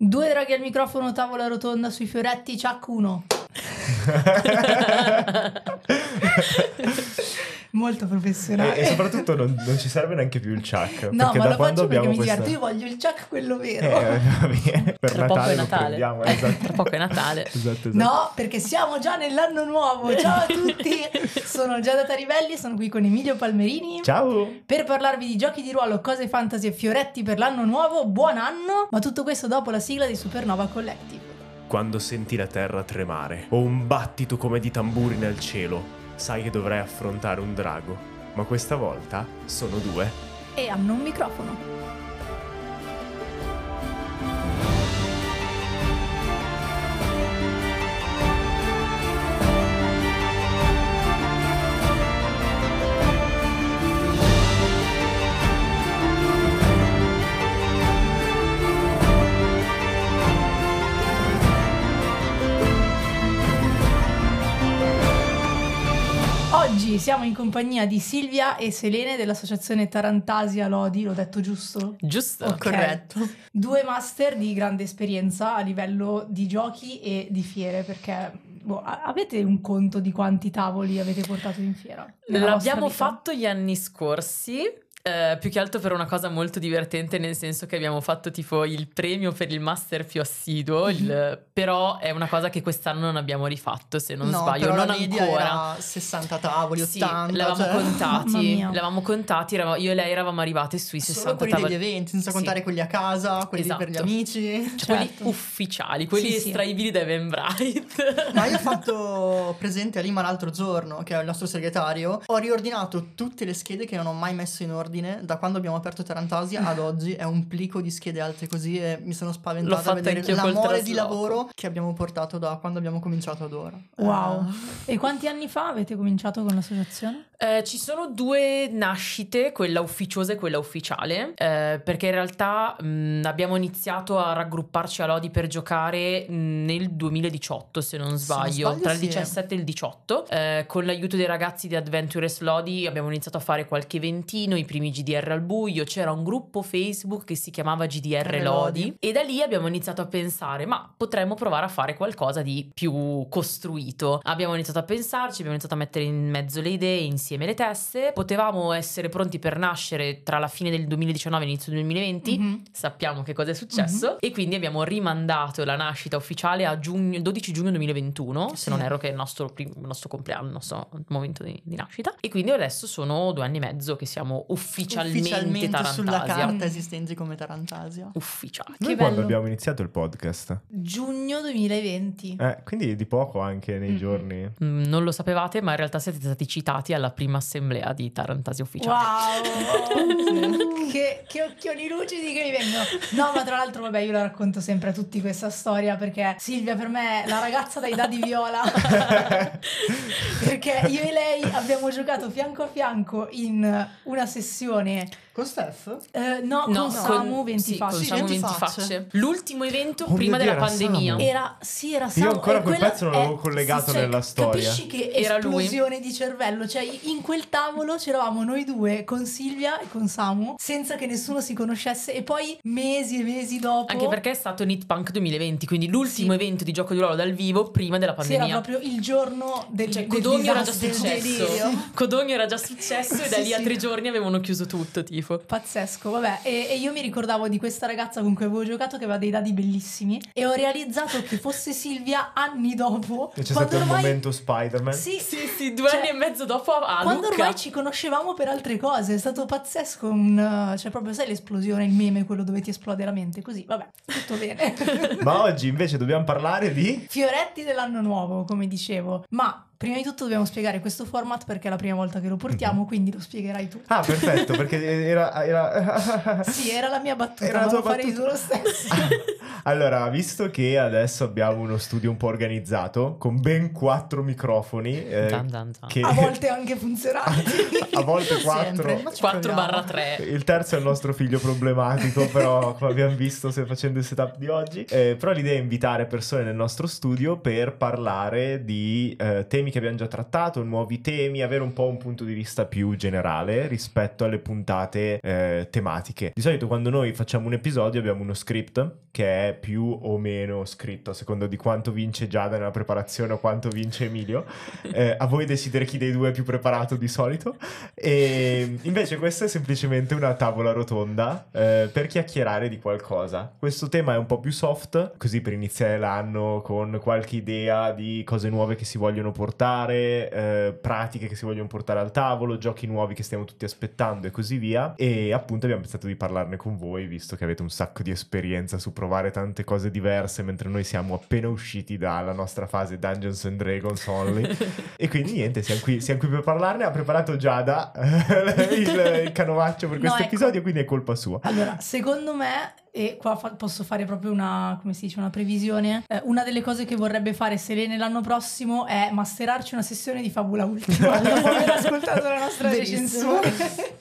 Due draghi al microfono, tavola rotonda sui fioretti, Chuck 1. Molto professionale. E, e soprattutto non, non ci serve neanche più il chuck. No, perché ma da lo quando faccio perché abbiamo mi questa... diverto. Io voglio il chuck quello vero. Eh, bene. Per Tra poco Natale è lo Natale. prendiamo, Eh, esatto. Tra poco è Natale. Esatto, esatto. No, perché siamo già nell'anno nuovo. Ciao a tutti. Sono Giada Tarivelli, sono qui con Emilio Palmerini. Ciao! Per parlarvi di giochi di ruolo, cose fantasy e fioretti per l'anno nuovo, buon anno! Ma tutto questo dopo la sigla di Supernova Collective. Quando senti la terra tremare o un battito come di tamburi nel cielo, sai che dovrai affrontare un drago. Ma questa volta sono due. E hanno un microfono. Oggi siamo in compagnia di Silvia e Selene dell'associazione Tarantasia Lodi, l'ho detto giusto? Giusto, Ok. corretto. Due master di grande esperienza a livello di giochi e di fiere, perché boh, avete un conto di quanti tavoli avete portato in fiera? L'abbiamo fatto gli anni scorsi. Eh, più che altro per una cosa molto divertente, nel senso che abbiamo fatto tipo il premio per il master più assiduo, il- però è una cosa che quest'anno non abbiamo rifatto, se non no, sbaglio, però non ancora. era 60 tavoli, Sì, 80. l'avevamo cioè, contati, l'avevamo contati, eravamo- io e lei eravamo arrivate sui Solo 60 quelli tavoli. degli eventi, senza Sì. contare quelli a casa, quelli per gli Esatto. amici. Cioè, quelli Certo. ufficiali, quelli Sì, sì. estraibili da Eventbrite. Ma io ho fatto presente a Lima l'altro giorno, che è il nostro segretario. Ho riordinato tutte le schede che non ho mai messo in ordine da quando abbiamo aperto Tarantasia ad oggi. È un plico di schede alte così e mi sono spaventata a vedere anch'io la col mole di lavoro che abbiamo portato da quando abbiamo cominciato ad ora. Wow. Eh, E quanti anni fa avete cominciato con l'associazione? Eh, ci sono due nascite, quella ufficiosa e quella ufficiale, eh, perché in realtà mh, abbiamo iniziato a raggrupparci a Lodi per giocare mh, nel 2018, se non non sbaglio, sbaglio, tra il sì. 17 e il 18. Eh, con l'aiuto dei ragazzi di Adventurous Lodi abbiamo iniziato a fare qualche eventino, i primi GDR al buio, c'era un gruppo Facebook che si chiamava GDR Lodi e da lì abbiamo iniziato a pensare, ma potremmo provare a fare qualcosa di più costruito. Abbiamo iniziato a pensarci, abbiamo iniziato a mettere in mezzo le idee, insieme le teste. Potevamo essere pronti per nascere tra la fine del 2019 e l'inizio del 2020. Mhm. Sappiamo che cosa è successo e quindi abbiamo rimandato la nascita ufficiale a giugno, 12 giugno 2021, se Sì. non erro che è il nostro, prim- il nostro compleanno, il nostro momento di, di nascita. E quindi adesso sono due anni e mezzo che siamo ufficialmente, Ufficialmente sulla Tarantasia. carta esistenti come Tarantasia. Ufficiali. Noi Che quando bello. abbiamo iniziato il podcast? Giugno 2020. Eh, quindi di poco anche nei Mm. giorni. Mm, Non lo sapevate, ma in realtà siete stati citati alla prima assemblea di Tarantasia ufficiale. Wow, che, che occhioni lucidi che mi vengono. No, ma tra l'altro, vabbè, io la racconto sempre a tutti questa storia perché Silvia per me è la ragazza dai dadi viola. perché io e lei abbiamo giocato fianco a fianco in una sessione, ですよね。Con Steph? eh, no, No, con Samu 20 sì, facce. con Sì, Samu 20 20 facce. facce. L'ultimo evento Oh prima Dio, della era pandemia. Samu. Era, sì, era Samu. ancora e quel quella pezzo non è- l'avevo collegato cioè, nella storia. Capisci che Era lui. esplosione di cervello. Cioè, in quel tavolo c'eravamo noi due con Silvia e con Samu, senza che nessuno si conoscesse. E poi mesi e mesi dopo. Anche perché è stato Knit Punk 2020, quindi l'ultimo Sì. evento di gioco di ruolo dal vivo prima della Sì, era pandemia. proprio il giorno del, Cioè, del Codogno era già successo. Codogno era già successo e da Sì, lì a sì. tre giorni avevano chiuso tutto, tipo. Pazzesco, vabbè. E, e io mi ricordavo di questa ragazza con cui avevo giocato che aveva dei dadi bellissimi. E ho realizzato che fosse Silvia anni dopo. E c'è quando stato il ormai- momento Spider-Man. Sì, Sì, sì, due Cioè, anni e mezzo dopo a Quando Lucca. ormai ci conoscevamo per altre cose, è stato pazzesco. Un, cioè, proprio sai l'esplosione, il meme, quello dove ti esplode la mente. Così, vabbè, tutto bene. Ma oggi invece dobbiamo parlare di... Fioretti dell'anno nuovo, come dicevo. Ma prima di tutto dobbiamo spiegare questo format perché è la prima volta che lo portiamo, quindi lo spiegherai tu. Ah, perfetto, perché era... era... Sì, era la mia battuta, Era la tua lo farei tu lo stesso. Allora, visto che adesso abbiamo uno studio un po' organizzato, con ben quattro microfoni, eh, Zan, zan, zan. che A volte anche funzionanti. a volte quattro, Sempre, ma ci 4 proviamo. barra 3. Il terzo è il nostro figlio problematico, però come abbiamo visto se facendo il setup di oggi. Eh, però l'idea è invitare persone nel nostro studio per parlare di eh, temi che abbiamo già trattato, nuovi temi, avere un po' un punto di vista più generale rispetto alle puntate eh, tematiche. Di solito quando noi facciamo un episodio abbiamo uno script che è più o meno scritto a seconda di quanto vince Giada nella preparazione o quanto vince Emilio. Eh, a voi decidere chi dei due è più preparato di solito. E invece questa è semplicemente una tavola rotonda eh, per chiacchierare di qualcosa. Questo tema è un po' più soft, così per iniziare l'anno con qualche idea di cose nuove che si vogliono portare, eh, pratiche che si vogliono portare al tavolo, giochi nuovi che stiamo tutti aspettando e così via. E appunto abbiamo pensato di parlarne con voi, visto che avete un sacco di esperienza su provare tante cose diverse, mentre noi siamo appena usciti dalla nostra fase Dungeons and Dragons only. e quindi niente, siamo qui, siamo qui per parlarne. Ha preparato Giada il, il canovaccio per No, questo ecco. episodio, quindi è colpa sua. Allora, secondo me, e qua fa- posso fare proprio una, come si dice, una previsione, eh, una delle cose che vorrebbe fare Selene l'anno prossimo è masterarci una sessione di Fabula Ultima dopo aver ascoltato la nostra Verissimo. recensione.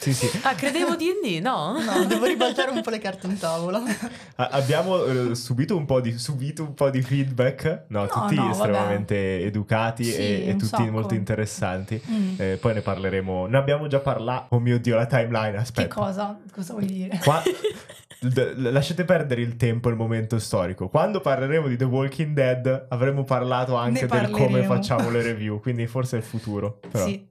Sì, sì. Ah, credevo D&D, no? No, devo ribaltare un po' le carte in tavola. A- abbiamo eh, subito, un po di, subito un po' di feedback, no, No, tutti no, vabbè. estremamente educati Sì, e, e tutti sacco. molto interessanti. Mm. Eh, poi ne parleremo. Ne abbiamo già parlato. Oh mio dio, la timeline. Che Aspetta. cosa? Cosa vuoi dire? Qua- d- lasciate perdere il tempo e il momento storico. Quando parleremo di The Walking Dead, avremo parlato anche del come facciamo le review. Quindi forse è il futuro. Però. Sì.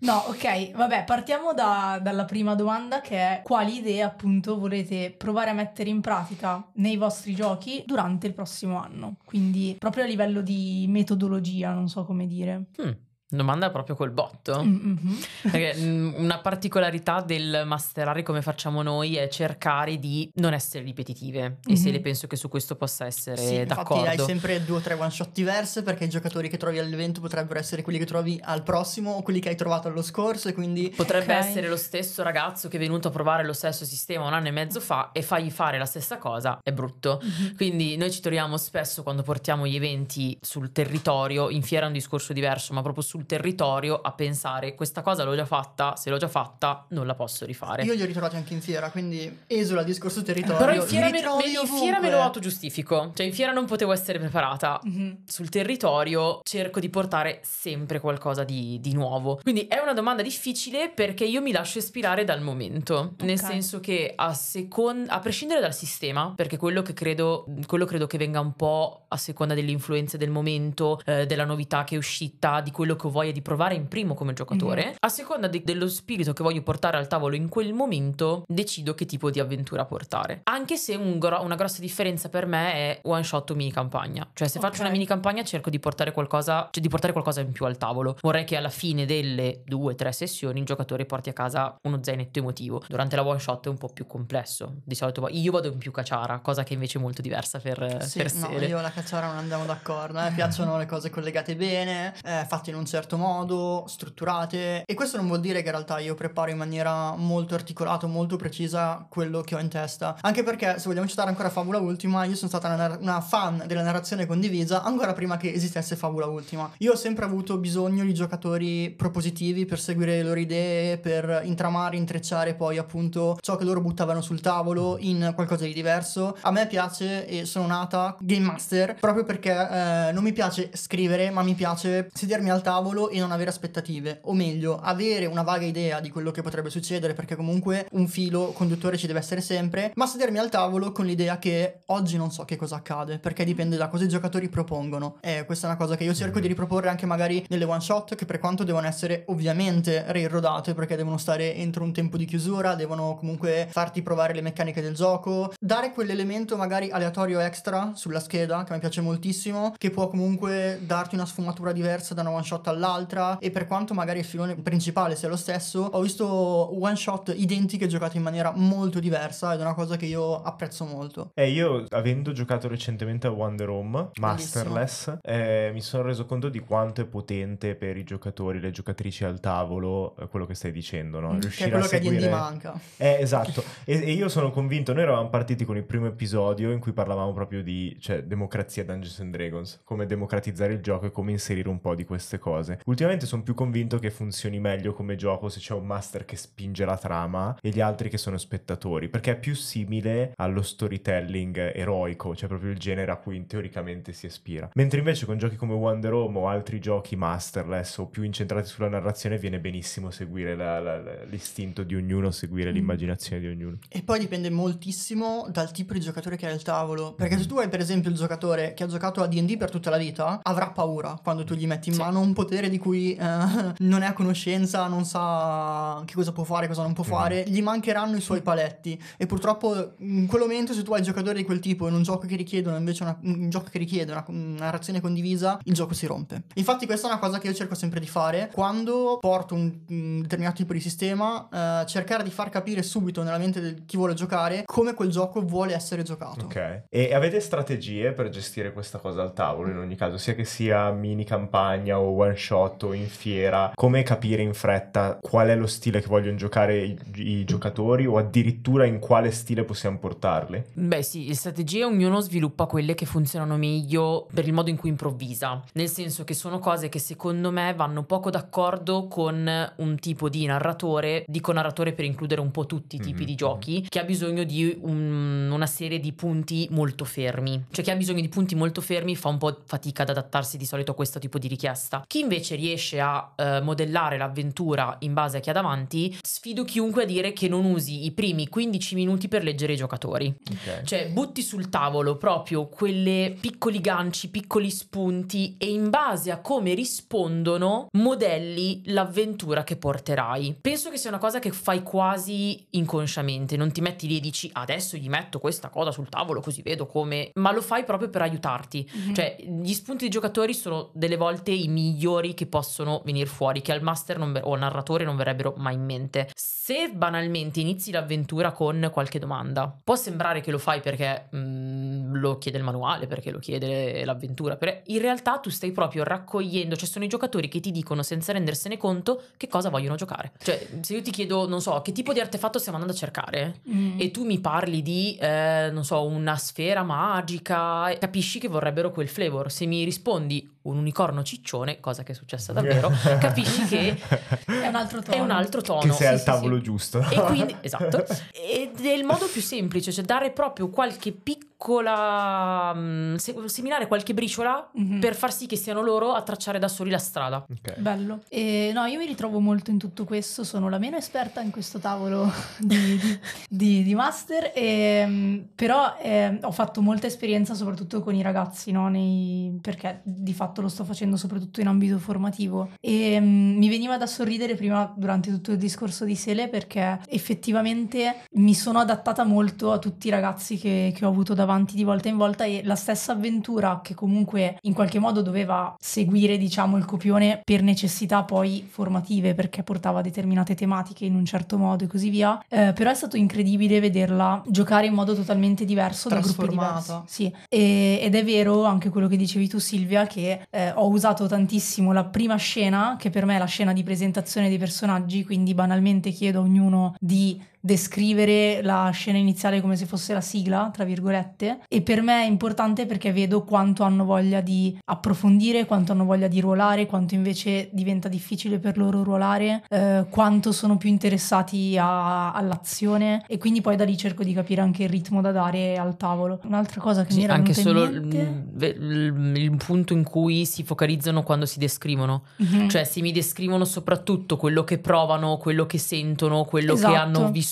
no, ok, vabbè, partiamo da- dalla prima domanda che è quali idee appunto volete provare a mettere in pratica nei vostri giochi durante il prossimo anno? Quindi proprio a livello di metodologia, non so come dire. Hmm, domanda proprio col botto. Mm-mhm. Perché mm, una particolarità del masterare come facciamo noi è cercare di non essere ripetitive. E se Mhm. le penso che su questo possa essere Sì, infatti hai d'accordo. sempre due o tre one shot diverse perché i giocatori che trovi all'evento potrebbero essere quelli che trovi al prossimo o quelli che hai trovato allo scorso e quindi Potrebbe Ok. essere lo stesso ragazzo che è venuto a provare lo stesso sistema un anno e mezzo fa e fagli fare la stessa cosa è brutto. Mhm. Quindi noi ci troviamo spesso quando portiamo gli eventi sul territorio, in fiera è un discorso diverso, ma proprio sul territorio a pensare questa cosa l'ho già fatta, se l'ho già fatta non la posso rifare. io li ho ritrovati anche in fiera, quindi esula il discorso territorio. Però in fiera, me, in fiera me lo autogiustifico, cioè in fiera non potevo essere preparata. Mhm. Sul territorio cerco di portare sempre qualcosa di, di nuovo. Quindi è una domanda difficile perché io mi lascio ispirare dal momento. Nel Ok. senso che a, secon- a prescindere dal sistema, perché quello che credo, quello credo che venga un po' a seconda delle influenze del momento, eh, della novità che è uscita, di quello che ho voglia di provare in primo come giocatore, a seconda de- dello spirito che voglio portare al tavolo in quel momento, decido che tipo di avventura portare. Anche se un gro- una grossa differenza per me è one shot o mini campagna. Cioè, se faccio Ok. una mini campagna cerco di portare qualcosa, cioè di portare qualcosa in più al tavolo. Vorrei che alla fine delle due o tre sessioni il giocatore porti a casa uno zainetto emotivo. Durante la one shot è un po' più complesso. Di solito io vado in più cacciara, cosa che invece è molto diversa per, Sì, per no, io e la cacciara non andiamo d'accordo. Me piacciono le cose collegate bene, eh, fatte in un certo modo, strutturate. E questo non vuol dire che in realtà io preparo in maniera molto articolata, molto precisa quello che ho in testa. Anche perché, se vogliamo citare ancora Fabula Ultima, io sono stata una, nar- una fan della narrazione condivisa ancora prima che esistesse Fabula Ultima. Io ho sempre avuto bisogno di giocatori propositivi per seguire le loro idee, per intramare, intrecciare poi appunto ciò che loro buttavano sul tavolo in qualcosa di diverso. A me piace e sono nata game master proprio perché eh, non mi piace scrivere, ma mi piace sedermi al tavolo e non avere aspettative, o meglio, avere una vaga idea di quello che potrebbe succedere, perché comunque un filo conduttore ci deve essere sempre, ma sedermi al tavolo con l'idea che oggi non so che cosa accade, perché dipende da cosa i giocatori propongono. E questa è una cosa che io cerco di riproporre anche magari nelle one shot, che per quanto devono essere ovviamente railroadate, perché devono stare entro un tempo di chiusura, devono comunque farti provare le meccaniche del gioco, dare quell'elemento magari aleatorio extra sulla scheda, che mi piace moltissimo, che può comunque darti una sfumatura diversa da una one shot all'altra, e per quanto magari il filone principale sia lo stesso, ho visto one shot identiche giocate in maniera molto diversa ed è una cosa che io apprezzo molto. E io, avendo giocato recentemente a Wonder Home Masterless, eh, mi sono reso conto di quanto è potente per i giocatori, le giocatrici al tavolo, eh, quello che stai dicendo, no? Mm, Che Riuscire è quello a che a D&D seguire... manca. Eh, esatto, e, e io sono convinto, noi eravamo partiti con il primo episodio in cui parlavamo proprio di cioè, democrazia Dungeons and Dragons, come democratizzare il gioco e come inserire un po' di queste cose. Cose. Ultimamente sono più convinto che funzioni meglio come gioco se c'è un master che spinge la trama e gli altri che sono spettatori, perché è più simile allo storytelling eroico, cioè proprio il genere a cui teoricamente si ispira. Mentre invece con giochi come Wonder Home o altri giochi masterless o più incentrati sulla narrazione viene benissimo seguire la- la- la- l'istinto di ognuno, seguire Mm. l'immaginazione di ognuno. E poi dipende moltissimo dal tipo di giocatore che hai al tavolo. Perché Mhm. se tu hai per esempio il giocatore che ha giocato a DD per tutta la vita, avrà paura quando tu gli metti in Sì. mano un potere di cui eh, non è a conoscenza, non sa che cosa può fare, cosa non può Mhm. fare, gli mancheranno i suoi paletti. E purtroppo in quel momento, se tu hai giocatori di quel tipo in un gioco che richiedono invece una, un gioco che richiede una, una narrazione condivisa, il gioco si rompe. Infatti, questa è una cosa che io cerco sempre di fare quando porto un, un determinato tipo di sistema, eh, cercare di far capire subito nella mente di chi vuole giocare come quel gioco vuole essere giocato. Ok. E avete strategie per gestire questa cosa al tavolo in ogni caso, sia che sia mini campagna o one shot o in fiera, come capire in fretta qual è lo stile che vogliono giocare i, i giocatori o addirittura in quale stile possiamo portarli? Beh sì, le strategie ognuno sviluppa quelle che funzionano meglio per il modo in cui improvvisa, nel senso che sono cose che secondo me vanno poco d'accordo con un tipo di narratore, dico narratore per includere un po' tutti i tipi Mhm, di giochi, che ha bisogno di un- una serie di punti molto fermi, cioè chi ha bisogno di punti molto fermi fa un po' fatica ad adattarsi di solito a questo tipo di richiesta. Chi invece riesce a eh, modellare l'avventura in base a chi ha davanti, sfido chiunque a dire che non usi i primi 15 minuti per leggere i giocatori. Ok. Cioè, butti sul tavolo proprio quelle piccoli ganci, piccoli spunti e in base a come rispondono modelli l'avventura che porterai. Penso che sia una cosa che fai quasi inconsciamente, non ti metti lì e dici adesso gli metto questa cosa sul tavolo così vedo come, ma lo fai proprio per aiutarti. Mhm. Cioè, gli spunti dei giocatori sono delle volte i migliori che possono venire fuori, che al master non o al narratore non verrebbero mai in mente. Se banalmente inizi l'avventura con qualche domanda, può sembrare che lo fai perché mm, lo chiede il manuale, perché lo chiede l'avventura, però in realtà tu stai proprio raccogliendo, cioè sono i giocatori che ti dicono senza rendersene conto che cosa vogliono giocare. Cioè, se io ti chiedo, non so, che tipo di artefatto stiamo andando a cercare, Mm. e tu mi parli di, eh, non so, una sfera magica, capisci che vorrebbero quel flavor. Se mi rispondi un unicorno ciccione, cosa che è successa davvero, capisci che È un altro tono. che sei al tavolo. Giusto. E quindi, esatto, ed è il modo più semplice, cioè dare proprio qualche piccola, mm, se- seminare qualche briciola Mhm. per far sì che siano loro a tracciare da soli la strada. Ok. Bello. E no, io mi ritrovo molto in tutto questo, sono la meno esperta in questo tavolo di, di- di- di master, e, però eh, ho fatto molta esperienza soprattutto con i ragazzi, no? Nei- perché di fatto lo sto facendo soprattutto in ambito formativo. E mm, mi veniva da sorridere prima durante tutto il discorso di Sele perché effettivamente mi sono adattata molto a tutti i ragazzi che, che ho avuto davanti di volta in volta e la stessa avventura che comunque in qualche modo doveva seguire diciamo il copione per necessità poi formative perché portava determinate tematiche in un certo modo e così via eh, però è stato incredibile vederla giocare in modo totalmente diverso da gruppi diversi. Sì E- ed è vero anche quello che dicevi tu Silvia che eh, ho usato tantissimo la prima scena che per me è la scena di presentazione dei personaggi quindi banalmente chiedo a ognuno di descrivere la scena iniziale come se fosse la sigla, tra virgolette, e per me è importante perché vedo quanto hanno voglia di approfondire, quanto hanno voglia di ruolare, quanto invece diventa difficile per loro ruolare, eh, quanto sono più interessati a- all'azione e quindi poi da lì cerco di capire anche il ritmo da dare al tavolo. Un'altra cosa che mi Sì, era anche solo mente... il, punto in cui si focalizzano quando si descrivono. Mhm. Cioè, se mi descrivono soprattutto quello che provano, quello che sentono, quello Esatto. che hanno vissuto,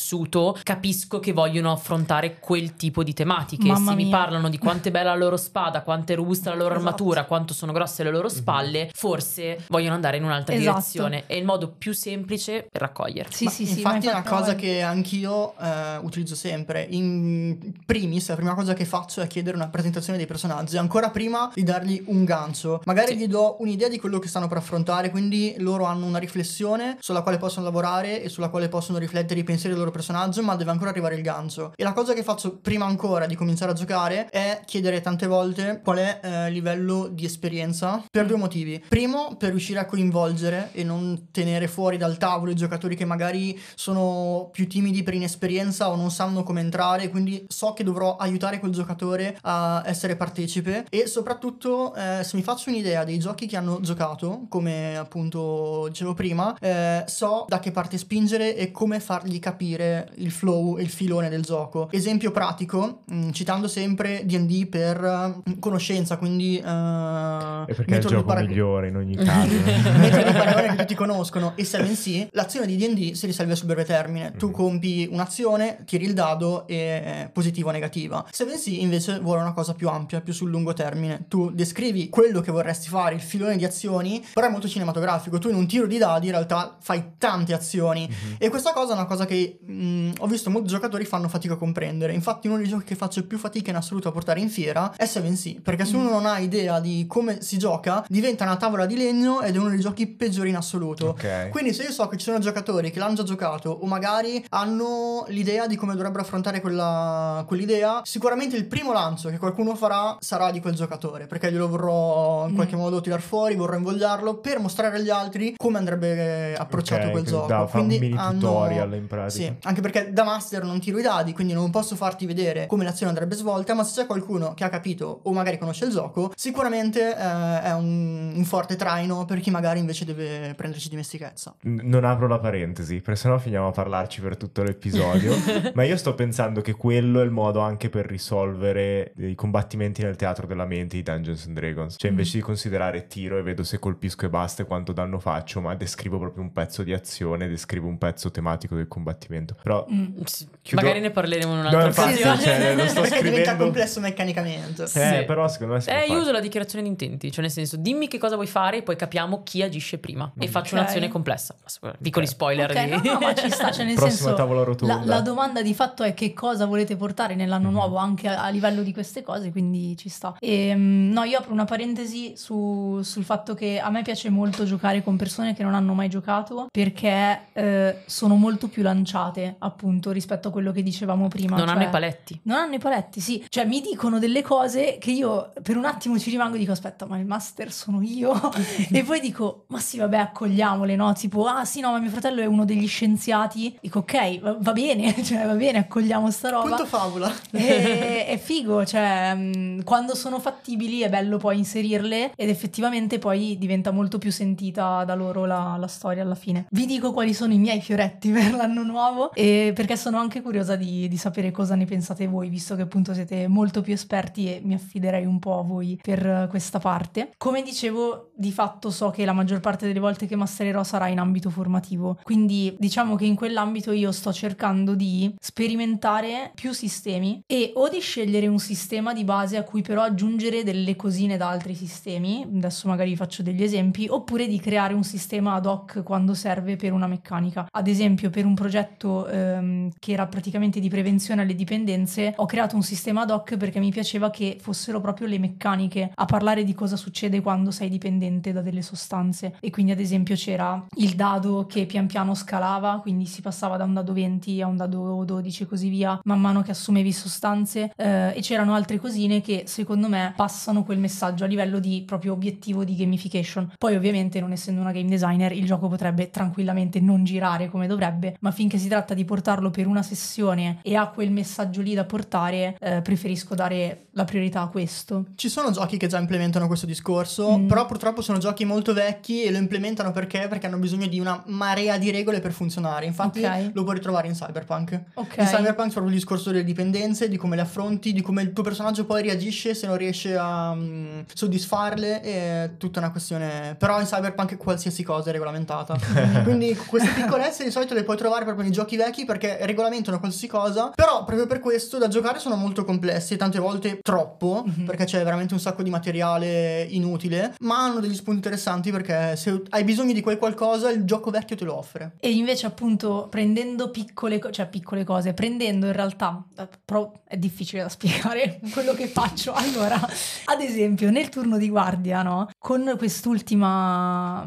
capisco che vogliono affrontare quel tipo di tematiche. Mamma se mi mia. parlano di quanto è bella la loro spada, quanto è robusta la loro Esatto. armatura, quanto sono grosse le loro spalle, forse vogliono andare in un'altra Esatto. direzione. È il modo più semplice per raccoglierli. Sì, Ma sì, sì. infatti mi è una cosa che anch'io eh, utilizzo sempre. In primis, la prima cosa che faccio è chiedere una presentazione dei personaggi, ancora prima di dargli un gancio. Magari Sì. gli do un'idea di quello che stanno per affrontare, quindi loro hanno una riflessione sulla quale possono lavorare e sulla quale possono riflettere i pensieri del loro personaggio, ma deve ancora arrivare il gancio. E la cosa che faccio prima ancora di cominciare a giocare è chiedere tante volte qual è eh, il livello di esperienza per due motivi. Primo, per riuscire a coinvolgere e non tenere fuori dal tavolo i giocatori che magari sono più timidi per inesperienza o non sanno come entrare, quindi so che dovrò aiutare quel giocatore a essere partecipe e soprattutto eh, se mi faccio un'idea dei giochi che hanno giocato, come appunto dicevo prima, eh, so da che parte spingere e come fargli capire il flow e il filone del gioco. Esempio pratico, mh, citando sempre D&D per uh, conoscenza, quindi... Uh, e perché è il gioco parag- migliore in ogni caso. metodo di paragone che tutti conoscono e 7C, l'azione di D&D si risolve sul breve termine. Tu mm. compi un'azione, tiri il dado e positiva o negativa. 7C invece vuole una cosa più ampia, più sul lungo termine. Tu descrivi quello che vorresti fare, il filone di azioni, però è molto cinematografico. Tu in un tiro di dadi in realtà fai tante azioni mm-hmm. e questa cosa è una cosa che mh, ho visto molti giocatori fanno fatica a comprendere. Infatti uno dei giochi che faccio più fatica in assoluto a portare in fiera è 7C, perché se mm. uno non ha idea di come si gioca, diventa una tavola di legno ed è uno dei giochi peggiori in assoluto. Okay. Quindi se io so che ci sono giocatori che l'hanno già giocato o magari hanno l'idea di come dovrebbero affrontare quella, quell'idea, sicuramente il primo lancio che qualcuno farà sarà di quel giocatore, perché glielo vorrò in qualche mm. modo tirar fuori, vorrò invogliarlo per mostrare agli altri come andrebbe approcciato okay, quel gioco. Da, quindi un mini hanno... tutorial in pratica. Sì, anche perché da master non tiro i dadi, quindi non posso farti vedere come l'azione andrebbe svolta, ma se c'è qualcuno che ha capito o magari conosce il gioco, sicuramente eh, è un, un, forte traino per chi magari invece deve prenderci dimestichezza. N- non apro la parentesi, perché sennò finiamo a parlarci per tutto l'episodio, ma io sto pensando che quello è il modo anche per risolvere i combattimenti nel teatro della mente di Dungeons and Dragons. Cioè invece mm. di considerare tiro e vedo se colpisco e basta e quanto danno faccio, ma descrivo proprio un pezzo di azione, descrivo un pezzo tematico del combattimento. Però mm. chiudo... magari ne parleremo in un'altra no, infatti, occasione. Cioè, lo sto scrivendo... diventa complesso meccanicamente. Eh, sì. però secondo me Eh, io uso la dichiarazione di intenti, cioè nel senso dimmi che cosa vuoi fare e poi capiamo chi agisce prima e faccio un'azione complessa. Piccoli okay. spoiler. Okay, di... no, no, ma ci sta, cioè nel Prossima senso. La, la, domanda di fatto è che cosa volete portare nell'anno mm-hmm. nuovo anche a, a, livello di queste cose, quindi ci sta. E, um, no, io apro una parentesi su, sul fatto che a me piace molto giocare con persone che non hanno mai giocato perché eh, sono molto più lanciate appunto rispetto a quello che dicevamo prima. Non cioè, hanno i paletti. Non hanno i paletti, sì. Cioè mi dicono delle cose che io per un attimo ci rimango e dico aspetta ma il master sono io e poi dico ma sì vabbè accogliamole no tipo ah sì no ma mio fratello è uno degli scienziati dico ok va, va bene cioè va bene accogliamo sta roba punto favola e, è figo cioè quando sono fattibili è bello poi inserirle ed effettivamente poi diventa molto più sentita da loro la, la storia alla fine vi dico quali sono i miei fioretti per l'anno nuovo e perché sono anche curiosa di, di sapere cosa ne pensate voi visto che appunto siete molto più esperti e mi affiderei un po' a voi per questa parte. Come dicevo di fatto so che la maggior parte delle volte che mastererò sarà in ambito formativo. Quindi diciamo che in quell'ambito io sto cercando di sperimentare più sistemi e o di scegliere un sistema di base a cui però aggiungere delle cosine da altri sistemi, adesso magari faccio degli esempi, oppure di creare un sistema ad hoc quando serve per una meccanica. Ad esempio, per un progetto ehm, che era praticamente di prevenzione alle dipendenze, ho creato un sistema ad hoc perché mi piaceva che fossero proprio le meccaniche a parlare di cosa succede quando sei dipendente da delle sostanze. E quindi, ad esempio, c'era il dado che pian piano scalava, quindi si passava da un dado 20 a un dado 12 e così via, man mano che assumevi sostanze, eh, e c'erano altre cosine che secondo me passano quel messaggio a livello di proprio obiettivo di gamification. Poi, ovviamente, non essendo una game designer, il gioco potrebbe tranquillamente non girare come dovrebbe, ma finché si tratta di portarlo per una sessione e ha quel messaggio lì da portare, eh, preferisco dare la priorità a questo. Ci sono giochi che già implementano questo discorso, mm. però purtroppo sono giochi molto vecchi e lo implementano perché? Perché hanno bisogno di una marea di regole per funzionare. Infatti okay. lo puoi ritrovare in Cyberpunk. Okay. In Cyberpunk c'è proprio il discorso delle dipendenze, di come le affronti, di come il tuo personaggio poi reagisce se non riesce a um, soddisfarle, è tutta una questione. Però in Cyberpunk qualsiasi cosa è regolamentata. Quindi queste piccolezze di solito le puoi trovare proprio nei giochi vecchi perché regolamentano qualsiasi cosa, però proprio per questo da giocare sono molto complessi e tante volte troppo, mm-hmm. perché c'è veramente un sacco di materiale inutile, ma hanno degli spunti interessanti perché se hai bisogno di quel qualcosa il gioco vecchio te lo offre. E invece appunto prendendo piccole, co- cioè piccole cose, prendendo in realtà, eh, però è difficile da spiegare quello che faccio. Allora, ad esempio nel turno di guardia, no? Con quest'ultima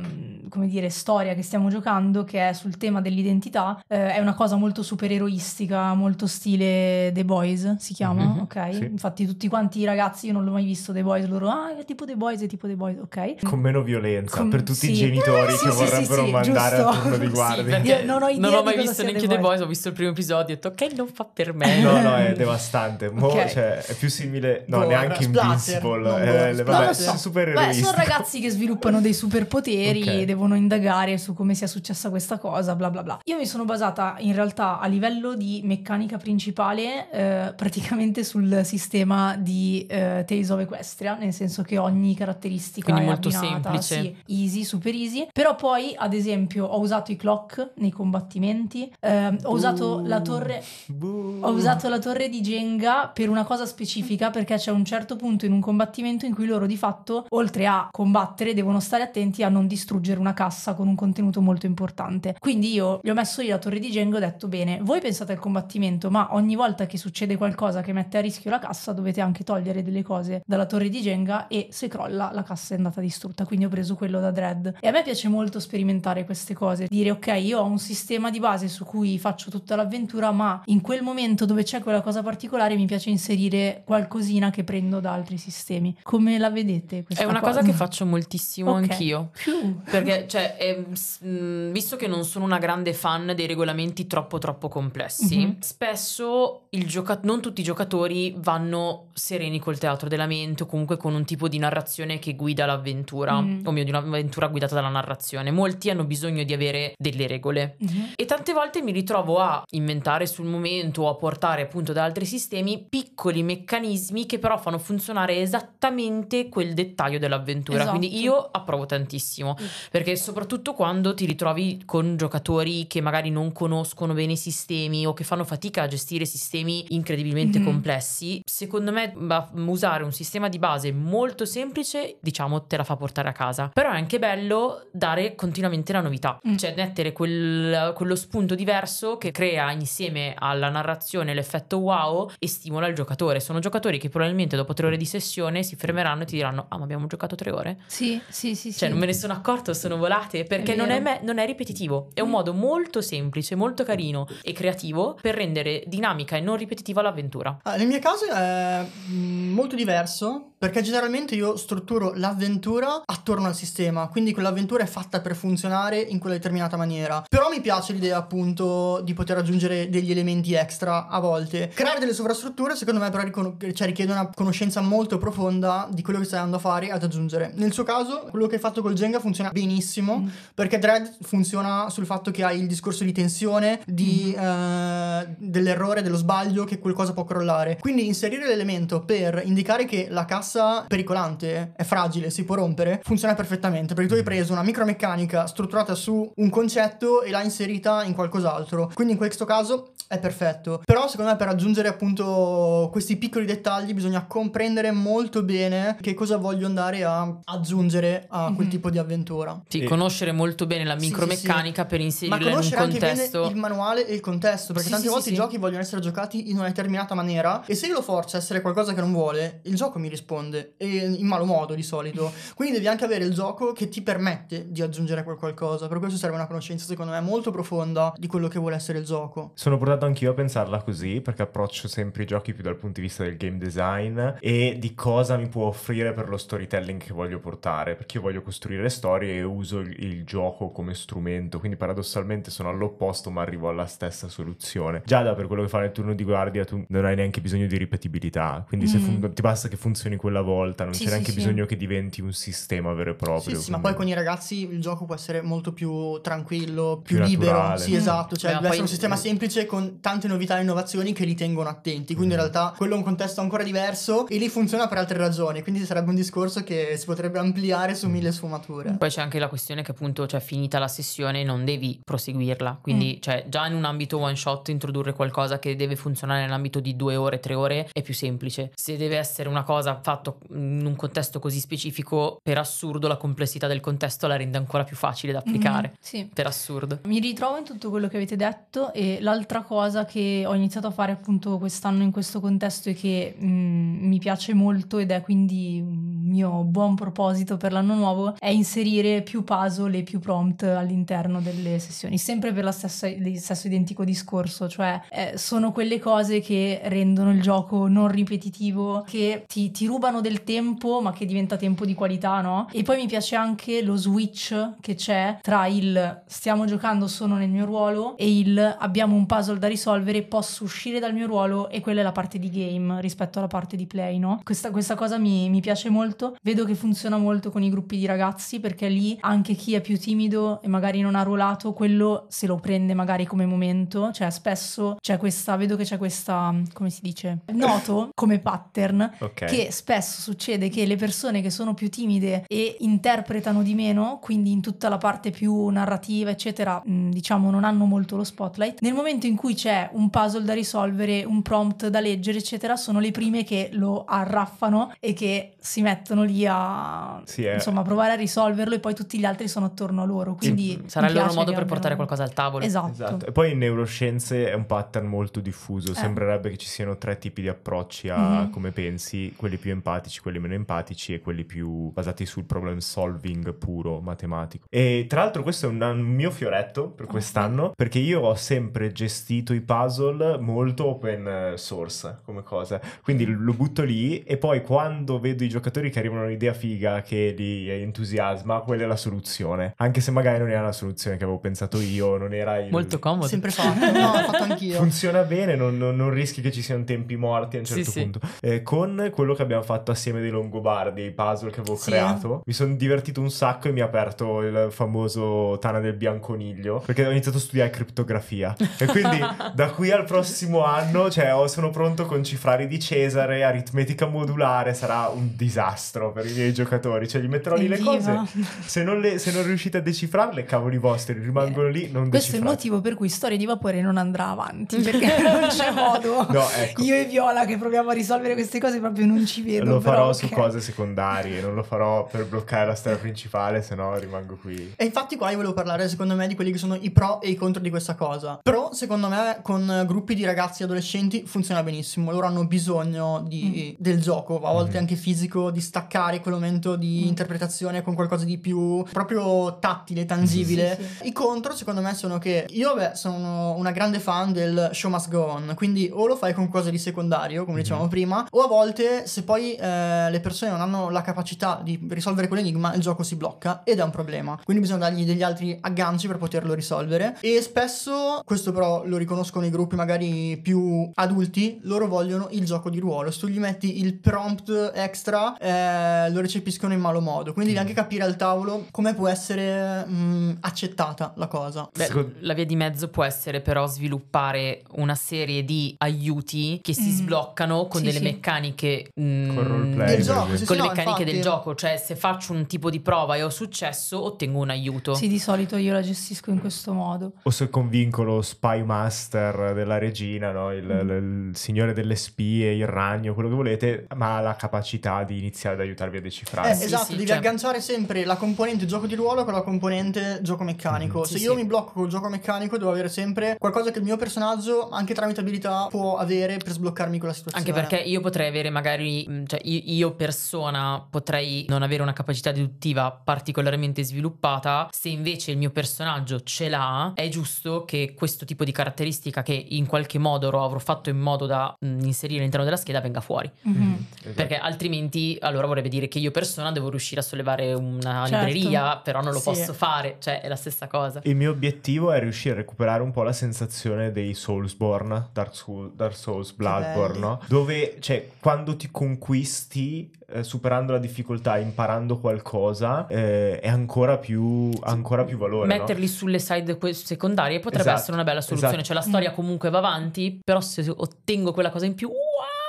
come dire, storia che stiamo giocando, che è sul tema dell'identità, eh, è una cosa molto supereroistica, molto stile The Boys, si chiama, Mhm, ok? sì. Infatti tutti quanti i ragazzi, io non l'ho mai visto The Boys, loro, ah, è tipo The Boys, è tipo The Boys, ok? Con meno violenza Com- per tutti i sì. genitori Sì, che sì, vorrebbero sì, mandare giusto. al turno di Sì, guardia. Io non ho idea non ho mai visto neanche The The Boys. Boys, ho visto il primo episodio e ho detto ok, non fa per me. No, no, è devastante. Mo- Ok. cioè, è più simile, no, Gore, neanche splatter, Invincible. non eh, vabbè, so. super Beh, sono ragazzi che sviluppano dei superpoteri Ok. Devono indagare su come sia successa questa cosa, bla bla bla. Io mi sono basata in realtà a livello di meccanica principale eh, praticamente sul sistema di eh, Tales of Equestria, nel senso che ogni caratteristica Quindi è molto abbinata, semplice. sì, easy, super easy. Però poi, ad esempio, ho usato i clock nei combattimenti, ehm, ho usato la torre Buh. ho usato la torre di Jenga per una cosa specifica perché c'è un certo punto in un combattimento in cui loro di fatto, oltre a combattere, devono stare attenti a non distruggere una cassa con un contenuto molto importante. Quindi io gli ho messo lì la torre di Jenga e ho detto bene, voi pensate al combattimento, ma ogni volta che succede qualcosa che mette a rischio la cassa dovete anche togliere delle cose dalla torre di Jenga e se crolla la cassa è andata distrutta. Quindi ho preso quello da Dread. E a me piace molto sperimentare queste cose, dire ok, io ho un sistema di base su cui faccio tutta l'avventura, ma in quel momento dove c'è quella cosa particolare mi piace inserire qualcosina che prendo da altri sistemi. Come la vedete? È una cosa che faccio moltissimo Ok. anch'io. Più. Perché, cioè, ehm, mh, visto che non sono una grande fan dei regolamenti troppo troppo complessi, Mhm. spesso il gioca- non tutti i giocatori vanno sereni col teatro della mente o comunque con un tipo di narrazione che guida l'avventura, Mhm. o meglio di un'avventura guidata dalla narrazione. Molti hanno bisogno di avere delle regole. Mhm. E tante volte mi ritrovo a inventare sul momento o a portare appunto da altri sistemi piccoli meccanismi che però fanno funzionare esattamente quel dettaglio dell'avventura. Esatto. Quindi io approvo tantissimo perché soprattutto quando ti ritrovi con giocatori che magari non conoscono bene i sistemi o che fanno fatica a gestire sistemi incredibilmente Mhm. complessi, secondo me usare un sistema di base molto semplice, diciamo, te la fa portare a casa. Però è anche bello dare continuamente la novità, Mm. cioè mettere quel- quello spunto diverso che crea insieme alla narrazione l'effetto wow e stimola il giocatore. Sono giocatori che probabilmente dopo tre ore di sessione si fermeranno e ti diranno: Ah, ma abbiamo giocato tre ore? Sì, sì, sì, Cioè, sì. non me ne sono accorto, sono volate perché È non è, me- non è ripetitivo. È un Mm. modo molto semplice, molto carino e creativo per rendere dinamica e non ripetitiva l'avventura. Ah, nel mio caso è mm, molto diverso perché generalmente io strutturo l'avventura attorno al sistema, quindi quell'avventura è fatta per funzionare in quella determinata maniera. Però mi piace l'idea appunto di poter aggiungere degli elementi extra a volte. Creare delle sovrastrutture secondo me però ricon- cioè, richiede una conoscenza molto profonda di quello che stai andando a fare e ad aggiungere. Nel suo caso quello che hai fatto col Jenga funziona benissimo Mm. perché Dread funziona sul fatto che hai il discorso di tensione, di, eh, dell'errore, dello sbaglio, che qualcosa può crollare. Quindi inserire l'elemento per indicare che la cassa pericolante è fragile, si può rompere, funziona perfettamente perché tu hai preso una micromeccanica strutturata su un concetto e l'hai inserita in qualcos'altro. Quindi in questo caso è perfetto. Però secondo me per aggiungere appunto questi piccoli dettagli bisogna comprendere molto bene che cosa voglio andare a aggiungere a quel Mhm. tipo di avventura. Sì, E- conoscere molto bene la Sì, micromeccanica per Ma inserirla in un conoscere anche contesto. bene il manuale e il contesto, perché Sì, tante sì, volte sì, i sì. giochi vogliono essere giocati in una determinata maniera e se io lo forzo a essere qualcosa che non vuole, il gioco mi risponde e in malo modo di solito. Quindi devi anche avere il gioco che ti permette di aggiungere quel qualcosa. Per questo serve una conoscenza secondo me molto profonda di quello che vuole essere il gioco. Sono portato anch'io a pensarla così perché approccio sempre i giochi più dal punto di vista del game design e di cosa mi può offrire per lo storytelling che voglio portare. Perché io voglio costruire storie e uso il, il gioco come strumento, quindi paradossalmente sono all'opposto ma arrivo alla stessa soluzione. Già da per quello che fa nel turno di guardia tu non hai neanche bisogno di ripetibilità, quindi se Mm. fun- ti basta che funzioni quella volta, non Sì, c'è sì, neanche sì. bisogno che diventi un sistema vero e proprio. Sì, sì, ma poi con i ragazzi il gioco può essere molto più tranquillo, più, Più libero. naturale. Sì, Mm. esatto. Cioè, Beh, deve poi- essere un sistema semplice con tante novità e innovazioni che li tengono attenti. Quindi, Mm. in realtà, quello è un contesto ancora diverso e lì funziona per altre ragioni. Quindi, sarebbe un discorso che si potrebbe ampliare su mille sfumature. Poi c'è anche la questione che appunto, cioè finita la sessione non devi proseguirla, quindi Mm. cioè già in un ambito one shot introdurre qualcosa che deve funzionare nell'ambito di due ore, tre ore è più semplice. Se deve essere una cosa fatta in un contesto così specifico, per assurdo la complessità del contesto la rende ancora più facile da applicare. Mhm, sì. Per assurdo. Mi ritrovo in tutto quello che avete detto e l'altra cosa che ho iniziato a fare appunto quest'anno in questo contesto e che mm, mi piace molto ed è quindi un mio buon proposito per l'anno nuovo è inserire più puzzle e più prompt all'interno delle sessioni, sempre per il stesso identico discorso, cioè eh, sono quelle cose che rendono il gioco non ripetitivo, che ti, ti rubano del tempo ma che diventa tempo di qualità, no? E poi mi piace anche lo switch che c'è tra il stiamo giocando sono nel mio ruolo e il abbiamo un puzzle da risolvere, posso uscire dal mio ruolo e quella è la parte di game rispetto alla parte di play, no? Questa, questa cosa mi, mi piace molto, vedo che funziona molto con i gruppi di ragazzi perché lì anche chi è più timido e magari non ha ruolato, quello se lo prende magari come momento, cioè spesso c'è questa, vedo che c'è questa, come si dice, noto come pattern Ok. che spesso succede che le persone che sono più timide e interpretano di meno, quindi in tutta la parte più narrativa, eccetera, mh, diciamo non hanno molto lo spotlight. Nel momento in cui c'è un puzzle da risolvere, un prompt da leggere, eccetera, sono le prime che lo arraffano e che si mettono lì a Sì, è- insomma provare a risolverlo e poi tutti gli altri sono attorno a loro. Quindi Sarà il loro modo per portare qualcosa al tavolo. Esatto. Esatto. E poi in neuroscienze è un pattern molto diffuso. Eh. Sembrerebbe che ci siano tre tipi di approcci a Mhm. come pensi: quelli più empatici, quelli meno empatici e quelli più basati sul problem solving puro matematico. E tra l'altro, questo è un, un mio fioretto per Ah, quest'anno perché io ho sempre gestito i puzzle molto open source come cosa. Quindi lo butto lì e poi quando vedo i giocatori che arrivano a un'idea figa che li entusiasma, quella è la soluzione. Anche se magari non era la soluzione che avevo pensato io, non era il Molto comodo. Sempre fatto, no, l'ho fatto anch'io. Funziona bene, non, non- non rischi che ci siano tempi morti a un Sì, certo sì. punto. Eh, con quello che abbiamo fatto assieme dei Longobardi, i puzzle che avevo Sì. creato, mi sono divertito un sacco e mi ha aperto il famoso Tana del Bianconiglio, perché ho iniziato a studiare criptografia. E quindi da qui al prossimo anno, cioè, ho- sono pronto con cifrari di Cesare, aritmetica modulare, sarà un disastro per i miei giocatori. Cioè, gli metterò lì le Evviva! cose. Se non, le- se non riuscite a decifrarle, cavoli vostri, rimangono lì, non Questo è il motivo per cui Storia di Vapore non andrà avanti, perché non c'è modo. No, ecco. Io e Viola che proviamo a risolvere queste cose proprio non ci vedo. Lo farò però, su cose secondarie, non lo farò per bloccare la storia principale, se no rimango qui. E infatti qua io volevo parlare secondo me di quelli che sono i pro e i contro di questa cosa. Pro secondo me con eh, gruppi di ragazzi e adolescenti funziona benissimo, loro hanno bisogno di- del gioco, a volte Mhm. anche fisico, di staccare quel momento di Mm. interpretazione con qualcosa di più proprio tattile, tangibile. Sì, sì. I contro secondo me sono che io beh sono una grande fan del show must go on, quindi o lo fai con cose di secondario, come dicevamo prima, o a volte se poi eh, le persone non hanno la capacità di risolvere quell'enigma, il gioco si blocca ed è un problema. Quindi bisogna dargli degli altri agganci per poterlo risolvere. E spesso, questo però lo riconoscono i gruppi magari più adulti, loro vogliono il gioco di ruolo. Se tu gli metti il prompt extra, eh, lo recepiscono in malo modo. Quindi devi anche capire al tavolo come può essere mh, accettata la cosa. Beh, Secondo- la via di mezzo può essere però sviluppare una serie di aiuti che si Mm. sbloccano con Sì, delle sì. meccaniche mm, Con roleplay, Del gioco, sì, con le no, meccaniche infatti. del gioco, cioè se faccio un tipo di prova e ho successo, ottengo un aiuto. Sì, di solito io la gestisco in questo modo. O se convinco lo spy master della regina, no? il, Mm. il- signore delle spie, il ragno, quello che volete, ma ha la capacità di iniziare ad aiutarvi a decifrare. Eh, sì, esatto, sì, devi cioè- agganciare sempre la componente gioco di ruolo con la componente gioco meccanico. Se Sì, io sì. mi blocco col gioco meccanico, devo avere sempre qualcosa che il mio personaggio, anche tramite abilità, può avere per sbloccarmi quella situazione. Anche perché io potrei avere magari, mh, cioè io, io persona potrei non avere una capacità deduttiva particolarmente sviluppata, se invece il mio personaggio ce l'ha, è giusto che questo tipo di caratteristica che in qualche modo avrò fatto in modo da mh, inserire all'interno della scheda venga fuori. Mhm. Esatto. Perché altrimenti allora vorrebbe dire che io persona devo riuscire a sollevare una Certo. libreria, però non lo Sì. posso fare, cioè è la stessa cosa. Il mio obiettivo è riuscire a recuperare un po' la sensazione dei Soulsborne, Dark, Soul- Dark Souls, Bloodborne, no? Dove, cioè, quando ti conquisti, eh, superando la difficoltà, imparando qualcosa, eh, è ancora più, ancora più valore, no? Metterli sulle side secondarie potrebbe Esatto, essere una bella soluzione. esatto. Cioè, la storia Mm. comunque va avanti, però se ottengo quella cosa in più,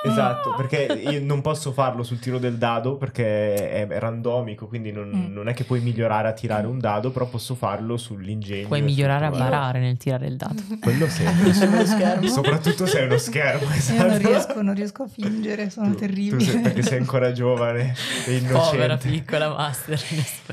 Esatto, perché io non posso farlo sul tiro del dado perché è randomico, quindi non, Mm. non è che puoi migliorare a tirare un dado, però posso farlo sull'ingegno. Puoi migliorare a barare nel tirare il dato. Quello sempre. Sullo schermo. Soprattutto se è uno schermo, esatto. Io non riesco, non riesco a fingere, sono Tu- terribile. Tu sei, perché sei ancora giovane e innocente. Povera piccola master.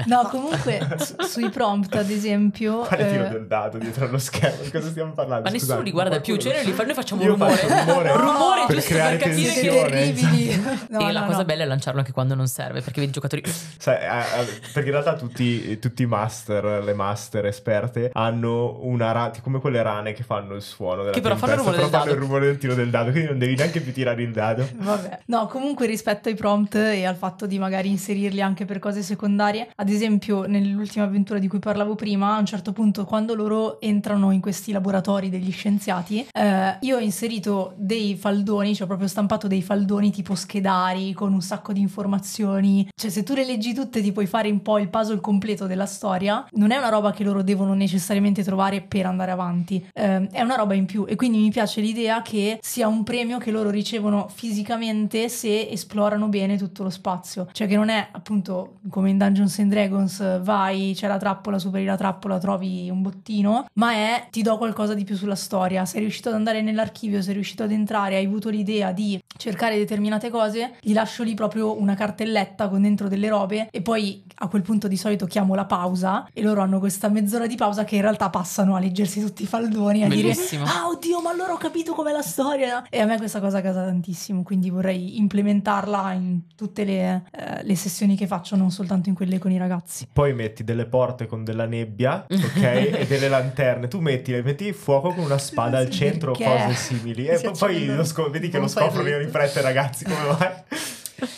No, comunque su- sui prompt, ad esempio. Quale tiro eh, del dado dietro allo schermo? Di cosa stiamo parlando? Ma nessuno Scusate, li guarda più, cioè noi, li fa- noi facciamo Io rumore. rumore, rumore per giusto creare per capire dire terribili. No, e la no, cosa no. bella è lanciarlo anche quando non serve, perché vedi i giocatori... Sai, eh, eh, perché in realtà tutti, tutti i master, le master esperte, hanno una rana, come quelle rane che fanno il suono della Che però fanno il rumore però del fanno il dado. rumore del tiro del dado, quindi non devi neanche più tirare il dado. Vabbè. No, comunque rispetto ai prompt e al fatto di magari inserirli anche per cose secondarie, ad esempio nell'ultima avventura di cui parlavo prima, a un certo punto quando loro entrano in questi laboratori degli scienziati, eh, io ho inserito dei faldoni, cioè proprio stampato dei faldoni tipo schedari con un sacco di informazioni, cioè se tu le leggi tutte ti puoi fare un po' il puzzle completo della storia, non è una roba che loro devono necessariamente trovare per andare avanti, eh, è una roba in più. E quindi mi piace l'idea che sia un premio che loro ricevono fisicamente se esplorano bene tutto lo spazio, cioè che non è appunto come in Dungeons and Dragons vai, c'è la trappola, superi la trappola, trovi un bottino, ma è ti do qualcosa di più sulla storia, sei riuscito ad andare nell'archivio, sei riuscito ad entrare, hai avuto l'idea di cercare determinate cose, gli lascio lì proprio una cartelletta con dentro delle robe e poi a quel punto di solito chiamo la pausa e loro hanno questa mezz'ora di pausa che in realtà passano a leggersi tutti i faldoni a Bellissimo. dire ah oddio ma allora ho capito com'è la storia e a me questa cosa casa tantissimo quindi vorrei implementarla in tutte le, eh, le sessioni che faccio non soltanto in quelle con i ragazzi Poi metti delle porte con della nebbia, ok? e delle lanterne. Tu metti, metti fuoco con una spada al centro o cose simili. E poi- poi scop- vedi che Non lo fai il in fretta, ragazzi. Come vai?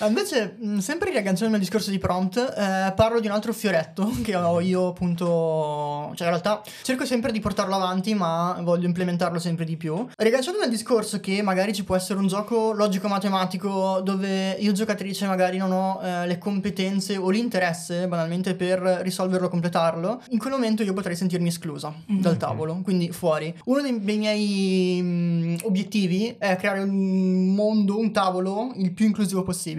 Invece, mh, sempre riagganciandomi al discorso di prompt, eh, parlo di un altro fioretto che ho io appunto, cioè in realtà cerco sempre di portarlo avanti ma voglio implementarlo sempre di più. Riagganciandomi al discorso che magari ci può essere un gioco logico-matematico dove io giocatrice magari non ho eh, le competenze o l'interesse banalmente per risolverlo o completarlo, in quel momento io potrei sentirmi esclusa Mhm. dal tavolo, quindi fuori. Uno dei, dei miei mh, obiettivi è creare un mondo, un tavolo il più inclusivo possibile.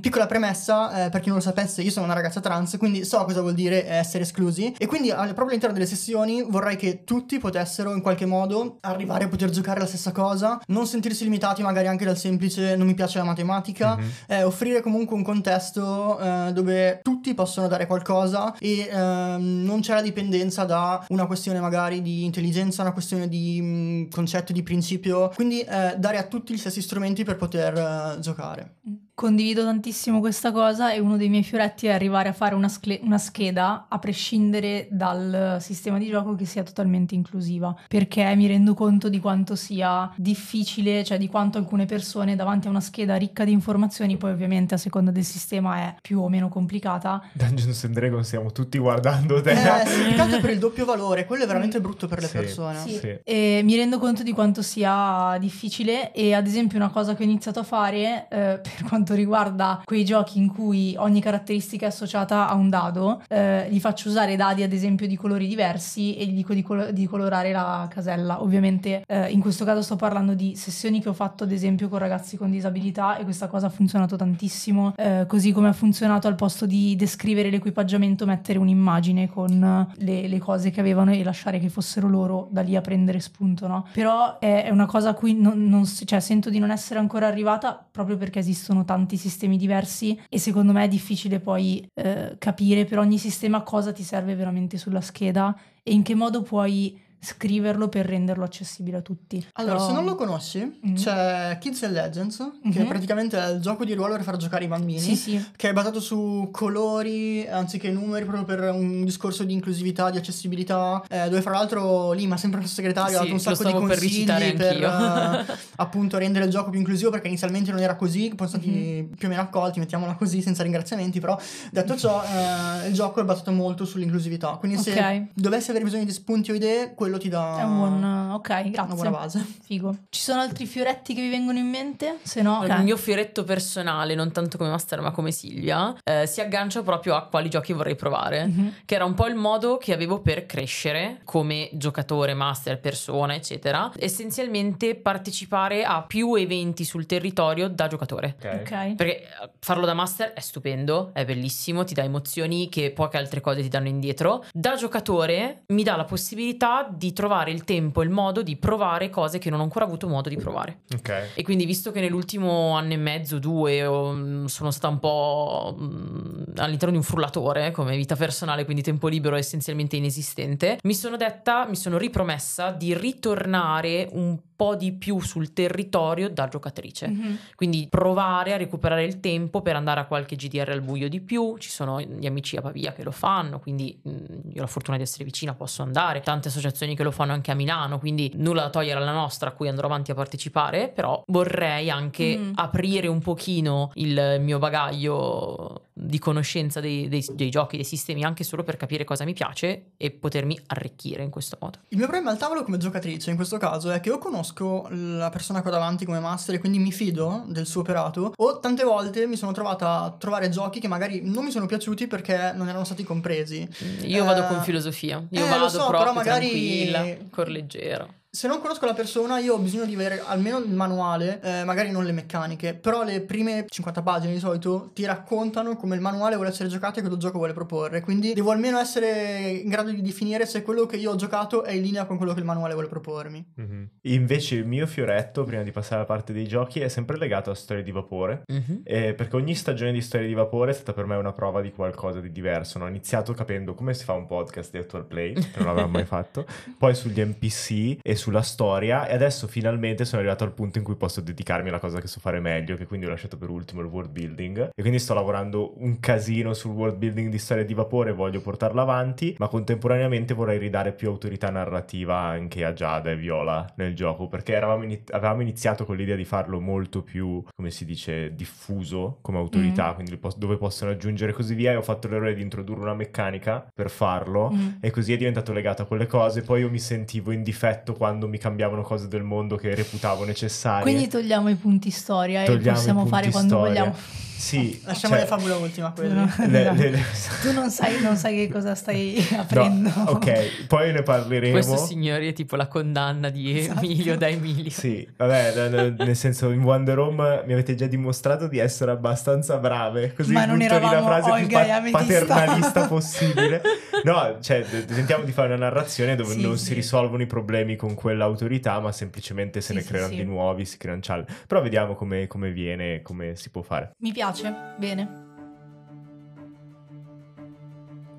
Piccola premessa, eh, per chi non lo sapesse, io sono una ragazza trans, quindi so cosa vuol dire essere esclusi. E quindi proprio all'interno delle sessioni vorrei che tutti potessero in qualche modo arrivare a poter giocare la stessa cosa, non sentirsi limitati magari anche dal semplice non mi piace la matematica, Mhm. eh, offrire comunque un contesto eh, dove tutti possono dare qualcosa e ehm, non c'è la dipendenza da una questione magari di intelligenza, una questione di mh, concetto, di principio. Quindi eh, dare a tutti gli stessi strumenti per poter eh, giocare. Condivido tantissimo questa cosa e uno dei miei fioretti è arrivare a fare una, scle- una scheda a prescindere dal sistema di gioco che sia totalmente inclusiva, perché mi rendo conto di quanto sia difficile, cioè di quanto alcune persone davanti a una scheda ricca di informazioni, poi ovviamente a seconda del sistema è più o meno complicata, Dungeons and Dragons stiamo tutti guardando te. Eh, altro per il doppio valore, quello è veramente brutto per le Sì. persone. Sì. Sì. E mi rendo conto di quanto sia difficile e ad esempio una cosa che ho iniziato a fare eh, per quanto riguarda quei giochi in cui ogni caratteristica è associata a un dado, eh, gli faccio usare dadi ad esempio di colori diversi e gli dico di, colo- di colorare la casella. Ovviamente eh, in questo caso sto parlando di sessioni che ho fatto ad esempio con ragazzi con disabilità e questa cosa ha funzionato tantissimo, eh, così come ha funzionato al posto di descrivere l'equipaggiamento mettere un'immagine con le, le cose che avevano e lasciare che fossero loro da lì a prendere spunto, no? Però è, è una cosa a cui non, non cioè, sento di non essere ancora arrivata proprio perché esistono tanti sistemi diversi e secondo me è difficile poi eh, capire per ogni sistema cosa ti serve veramente sulla scheda e in che modo puoi scriverlo per renderlo accessibile a tutti. Allora, Però- se non lo conosci, Mhm. c'è Kids and Legends, che Mhm. praticamente è il gioco di ruolo per far giocare i bambini. Sì, sì. Che è basato su colori anziché numeri, proprio per un discorso di inclusività, di accessibilità. eh, dove, fra l'altro, lì, ma sempre il nostro segretario, ha Sì, dato un sacco di per consigli per, anch'io. eh, appunto rendere il gioco più inclusivo. Perché inizialmente non era così. Poi sono stati Mhm. più o meno accolti, mettiamola così, senza ringraziamenti. Però, detto ciò, eh, il gioco è basato molto sull'inclusività. Quindi, se Ok. dovessi avere bisogno di spunti o idee, quello ti dà È un buon... Ok, una grazie. buona base. Figo. Ci sono altri fioretti che vi vengono in mente? Se no... Il mio fioretto personale, non tanto come master ma come Silvia, eh, si aggancia proprio a quali giochi vorrei provare. Mhm. Che era un po' il modo che avevo per crescere come giocatore, master, persona, eccetera. Essenzialmente partecipare a più eventi sul territorio da giocatore. Ok. Ok. Perché eh, farlo da master è stupendo, è bellissimo, ti dà emozioni che poche altre cose ti danno indietro. Da giocatore mi dà la possibilità di trovare il tempo e il modo di provare cose che non ho ancora avuto modo di provare. Ok. E quindi visto che nell'ultimo anno e mezzo, due, mh, sono stata un po' mh, all'interno di un frullatore come vita personale, quindi tempo libero essenzialmente inesistente, mi sono detta, mi sono ripromessa di ritornare un po' di più sul territorio da giocatrice. Mhm. Quindi provare a recuperare il tempo per andare a qualche GDR al buio di più. Ci sono gli amici a Pavia che lo fanno, quindi mh, io ho la fortuna di essere vicina, posso andare. Tante associazioni che lo fanno anche a Milano, quindi nulla da togliere alla nostra a cui andrò avanti a partecipare, però vorrei anche Mm. aprire un pochino il mio bagaglio di conoscenza dei, dei- dei giochi, dei sistemi, anche solo per capire cosa mi piace e potermi arricchire in questo modo. Il mio problema al tavolo come giocatrice in questo caso è che o conosco la persona che ho davanti come master e quindi mi fido del suo operato, o tante volte mi sono trovata a trovare giochi che magari non mi sono piaciuti perché non erano stati compresi. Io vado Eh, con filosofia, io eh, vado lo so, proprio però magari- tranquilla, cor leggero. Se non conosco la persona, io ho bisogno di avere almeno il manuale, eh, magari non le meccaniche, però le prime 50 pagine di solito ti raccontano come il manuale vuole essere giocato e che lo gioco vuole proporre. Quindi devo almeno essere in grado di definire se quello che io ho giocato è in linea con quello che il manuale vuole propormi. Mhm. Invece il mio fioretto, prima di passare alla parte dei giochi, è sempre legato a storie di vapore. Mhm. Eh, perché ogni stagione di Storie di Vapore è stata per me una prova di qualcosa di diverso. no? Ho iniziato capendo come si fa un podcast di Actual Play, che non l'avevo mai fatto, poi sugli NPC e sulla storia, e adesso finalmente sono arrivato al punto in cui posso dedicarmi alla cosa che so fare meglio, che quindi ho lasciato per ultimo il world building. E quindi sto lavorando un casino sul world building di Storie di Vapore, voglio portarlo avanti, ma contemporaneamente vorrei ridare più autorità narrativa anche a Giada e Viola nel gioco, perché eravamo ini- avevamo iniziato con l'idea di farlo molto più, come si dice, diffuso come autorità, Mm. quindi pos- dove possono aggiungere e così via, e ho fatto l'errore di introdurre una meccanica per farlo, Mm. e così è diventato legato a quelle cose, poi io mi sentivo in difetto quando mi cambiavano cose del mondo che reputavo necessarie. Quindi togliamo i punti storia Togliamo e possiamo fare quando storia. vogliamo. Sì, Lasciamo cioè, le fabule ultima non, le- le- le- tu non sai, non sai che cosa stai No, aprendo. ok, poi ne parleremo. Questo signori è tipo la condanna di Esatto. Emilio da Emilio. Sì, vabbè, nel senso in Wonder Home mi avete già dimostrato di essere abbastanza brave, così Ma non lì la eravamo frase più Olga e pa- paternalista possibile. No, cioè, tentiamo di fare una narrazione dove Sì, non sì. si risolvono i problemi con quell'autorità, ma semplicemente se Sì, ne sì, creano sì. di nuovi, si creano challenge. Però vediamo come, come viene, come si può fare. Mi piace, bene.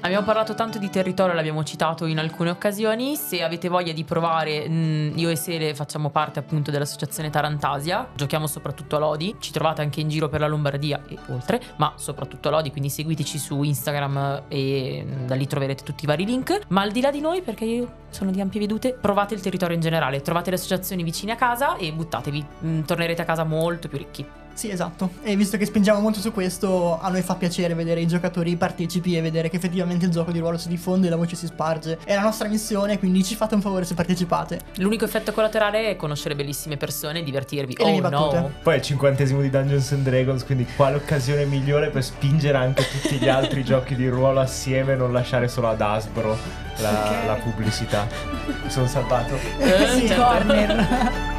Abbiamo parlato tanto di territorio, l'abbiamo citato in alcune occasioni. Se avete voglia di provare, mh, io e Sele facciamo parte appunto dell'associazione Tarantasia. Giochiamo soprattutto a Lodi. Ci trovate anche in giro per la Lombardia e oltre, ma soprattutto a Lodi. Quindi seguiteci su Instagram e mh, da lì troverete tutti i vari link. Ma al di là di noi, perché io sono di ampie vedute, provate il territorio in generale. Trovate le associazioni vicine a casa e buttatevi. Mh, tornerete a casa molto più ricchi. Sì, esatto. E visto che spingiamo molto su questo, a noi fa piacere vedere i giocatori partecipi e vedere che effettivamente il gioco di ruolo si diffonde e la voce si sparge. È la nostra missione, quindi ci fate un favore se partecipate. L'unico effetto collaterale è conoscere bellissime persone e divertirvi. E le oh no! Poi è il cinquantesimo di Dungeons and Dragons, quindi quale occasione migliore per spingere anche tutti gli altri giochi di ruolo assieme e non lasciare solo ad Asbro la, Ok. la pubblicità. Mi sono salvato. Eh, sì, certo. corner.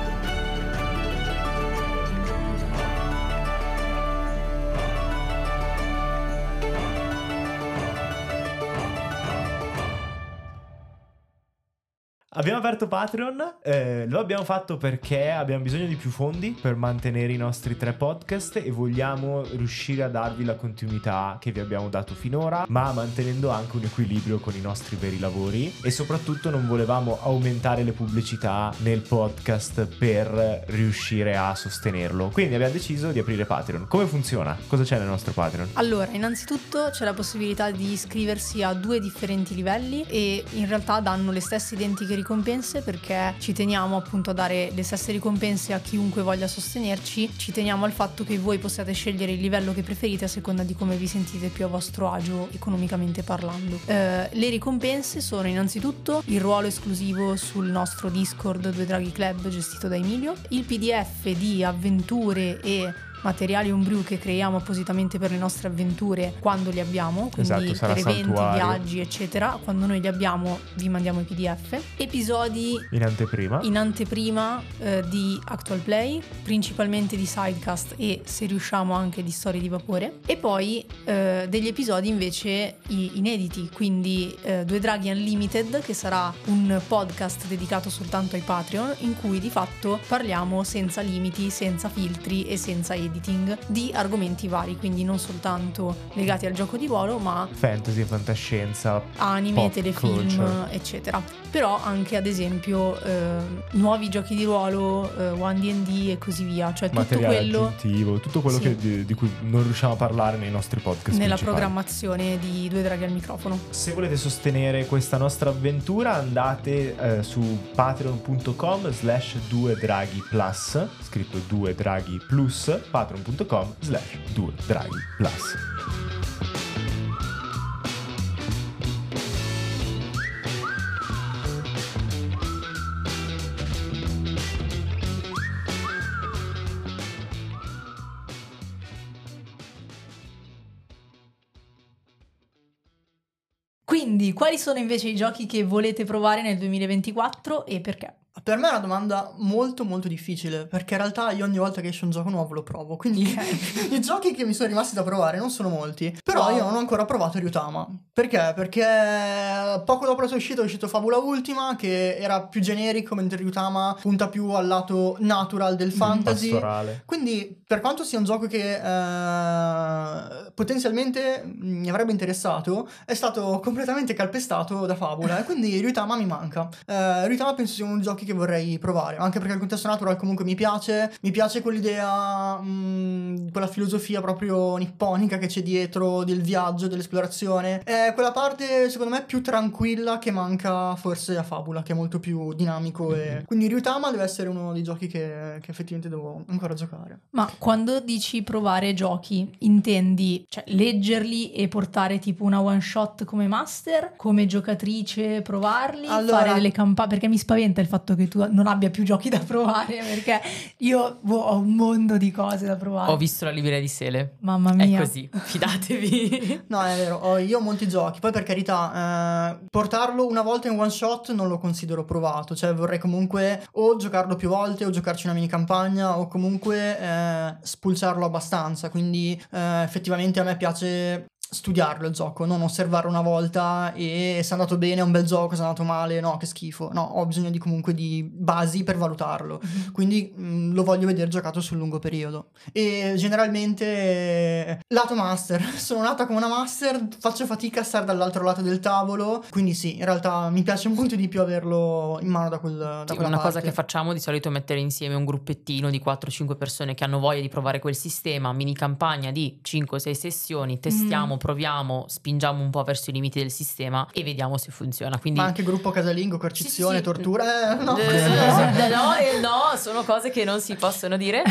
Abbiamo aperto Patreon, eh, lo abbiamo fatto perché abbiamo bisogno di più fondi per mantenere i nostri tre podcast e vogliamo riuscire a darvi la continuità che vi abbiamo dato finora, ma mantenendo anche un equilibrio con i nostri veri lavori e soprattutto non volevamo aumentare le pubblicità nel podcast per riuscire a sostenerlo. Quindi abbiamo deciso di aprire Patreon. Come funziona? Cosa c'è nel nostro Patreon? Allora, innanzitutto c'è la possibilità di iscriversi a due differenti livelli e in realtà danno le stesse identiche ricompense perché ci teniamo appunto a dare le stesse ricompense a chiunque voglia sostenerci, ci teniamo al fatto che voi possiate scegliere il livello che preferite a seconda di come vi sentite più a vostro agio economicamente parlando. Eh, le ricompense sono innanzitutto il ruolo esclusivo sul nostro Discord Due Draghi Club gestito da Emilio, il PDF di avventure e materiali homebrew che creiamo appositamente per le nostre avventure quando li abbiamo, quindi Esatto, per eventi, saltuario. viaggi, eccetera. Quando noi li abbiamo vi mandiamo i PDF. Episodi In anteprima. in anteprima eh, di Actual Play, principalmente di Sidecast e se riusciamo anche di Storie di Vapore. E poi eh, degli episodi invece inediti, quindi eh, Due Draghi Unlimited, che sarà un podcast dedicato soltanto ai Patreon, in cui di fatto parliamo senza limiti, senza filtri e senza editing di argomenti vari, quindi non soltanto legati al gioco di ruolo, ma Fantasy e fantascienza. anime, telefilm, culture. eccetera. Però anche ad esempio eh, nuovi giochi di ruolo, eh, One D&D e così via, cioè tutto materiale quello aggiuntivo, tutto quello Sì. che- di, di cui non riusciamo a parlare nei nostri podcast. nella principali. programmazione di Due Draghi al microfono. Se volete sostenere questa nostra avventura andate eh, su patreon.com slash 2 draghi plus, scritto 2 draghi plus, patreon.com slash 2 draghi plus. Quindi, quali sono invece i giochi che volete provare nel 2024 e perché? Per me è una domanda molto molto difficile perché in realtà io ogni volta che esce un gioco nuovo lo provo, quindi i giochi che mi sono rimasti da provare non sono molti, però Wow. io non ho ancora provato Ryutama. Perché? Perché poco dopo la sua uscita è uscito Fabula Ultima che era più generico mentre Ryutama punta più al lato natural del fantasy. Pastorale. Quindi, per quanto sia un gioco che eh, potenzialmente mi avrebbe interessato, è stato completamente calpestato da Fabula. e quindi Ryutama mi manca. Eh, Ryutama penso sia uno dei giochi che vorrei provare, anche perché il contesto natural comunque mi piace. Mi piace quell'idea, mh, quella filosofia proprio nipponica che c'è dietro del viaggio, dell'esplorazione. È quella parte, secondo me, più tranquilla che manca forse a Fabula, che è molto più dinamico. E... Quindi Ryutama deve essere uno dei giochi che, che effettivamente devo ancora giocare. Ma quando dici provare giochi, intendi cioè, leggerli e portare tipo una one shot come master, come giocatrice provarli, Allora- fare delle campagne? Perché mi spaventa il fatto che tu non abbia più giochi da provare, perché io boh, ho un mondo di cose da provare. Ho visto la libreria di Sele. Mamma È mia. così, fidatevi. No, è vero, ho- io ho molti giochi. Poi, per carità, eh, portarlo una volta in one shot non lo considero provato. Cioè, vorrei comunque o giocarlo più volte, o giocarci una mini campagna, o comunque eh, spulciarlo abbastanza. Quindi, eh, effettivamente, a me piace studiarlo il gioco, non osservarlo una volta e se è andato bene è un bel gioco, se è andato male no, che schifo. No, ho bisogno di comunque di basi per valutarlo. Mhm. Quindi mh, lo voglio vedere giocato sul lungo periodo. E generalmente lato master, sono nata come una master, faccio fatica a stare dall'altro lato del tavolo, quindi sì, in realtà mi piace molto di più averlo in mano da, quel, da Sì, una cosa parte. che facciamo di solito è mettere insieme un gruppettino di 4-5 persone che hanno voglia di provare quel sistema, mini campagna di 5-6 sessioni, testiamo, Mm. Proviamo, spingiamo un po' verso i limiti del sistema e vediamo se funziona. Quindi Ma anche gruppo casalingo, coercizione, Sì, sì. tortura, eh, no. Eh, no, eh, no, sono cose che non si possono dire.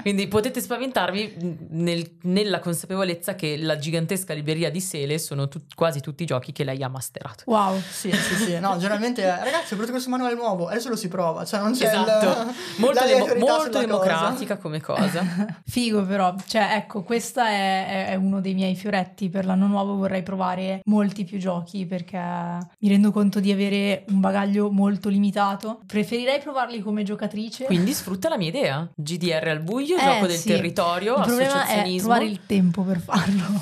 Quindi potete spaventarvi nel- nella consapevolezza che la gigantesca libreria di Sele sono tut- quasi tutti i giochi che lei ha masterato. Wow. Sì, sì, sì, no, generalmente ragazzi ho preso questo manuale nuovo, adesso lo si prova, cioè non c'è il- Esatto, molto, la demo- molto democratica come cosa. Figo però, cioè ecco, questo è, è- è uno dei miei fioretti per l'anno nuovo, vorrei provare molti più giochi perché mi rendo conto di avere un bagaglio molto limitato. Preferirei provarli come giocatrice. Quindi sfrutta la mia idea. GDR al buio, Eh, gioco del sì. territorio, Il problema è associazionismo. trovare il tempo per farlo,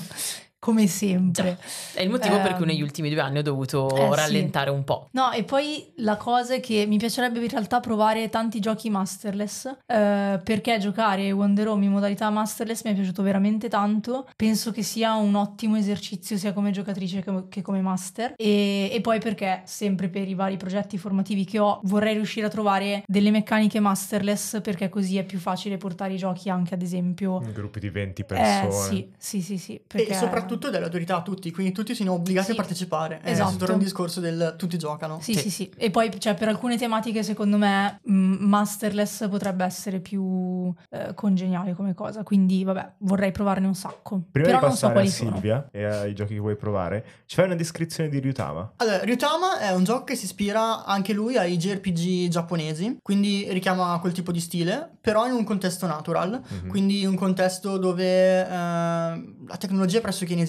come sempre. È il motivo per cui Ehm, negli ultimi due anni ho dovuto eh, sì. rallentare un po'. No, e poi la cosa è che mi piacerebbe in realtà provare tanti giochi masterless, eh, perché giocare Wonder Home in modalità masterless mi è piaciuto veramente tanto. Penso che sia un ottimo esercizio sia come giocatrice che, che come master. E, e poi perché, sempre per i vari progetti formativi che ho, vorrei riuscire a trovare delle meccaniche masterless, perché così è più facile portare i giochi anche, ad esempio... Gruppi di 20 Eh persone. sì, sì, sì, sì. E Perché... soprattutto soprattutto delle autorità a tutti, quindi tutti sono obbligati Sì. a partecipare. Eh, Esatto. torna al discorso del tutti giocano. Sì, Sì. sì, sì. E poi, cioè, per alcune tematiche, secondo me, mh, Masterless potrebbe essere più eh, congeniale come cosa. Quindi, vabbè, vorrei provarne un sacco. Prima Però di non so passare quali a sono. Silvia e ai giochi che vuoi provare, ci fai una descrizione di Ryutama? Allora, Ryutama è un gioco che si ispira anche lui ai JRPG giapponesi, quindi richiama quel tipo di stile, però in un contesto natural, Mhm. quindi un contesto dove eh, la tecnologia è pressoché inesistente,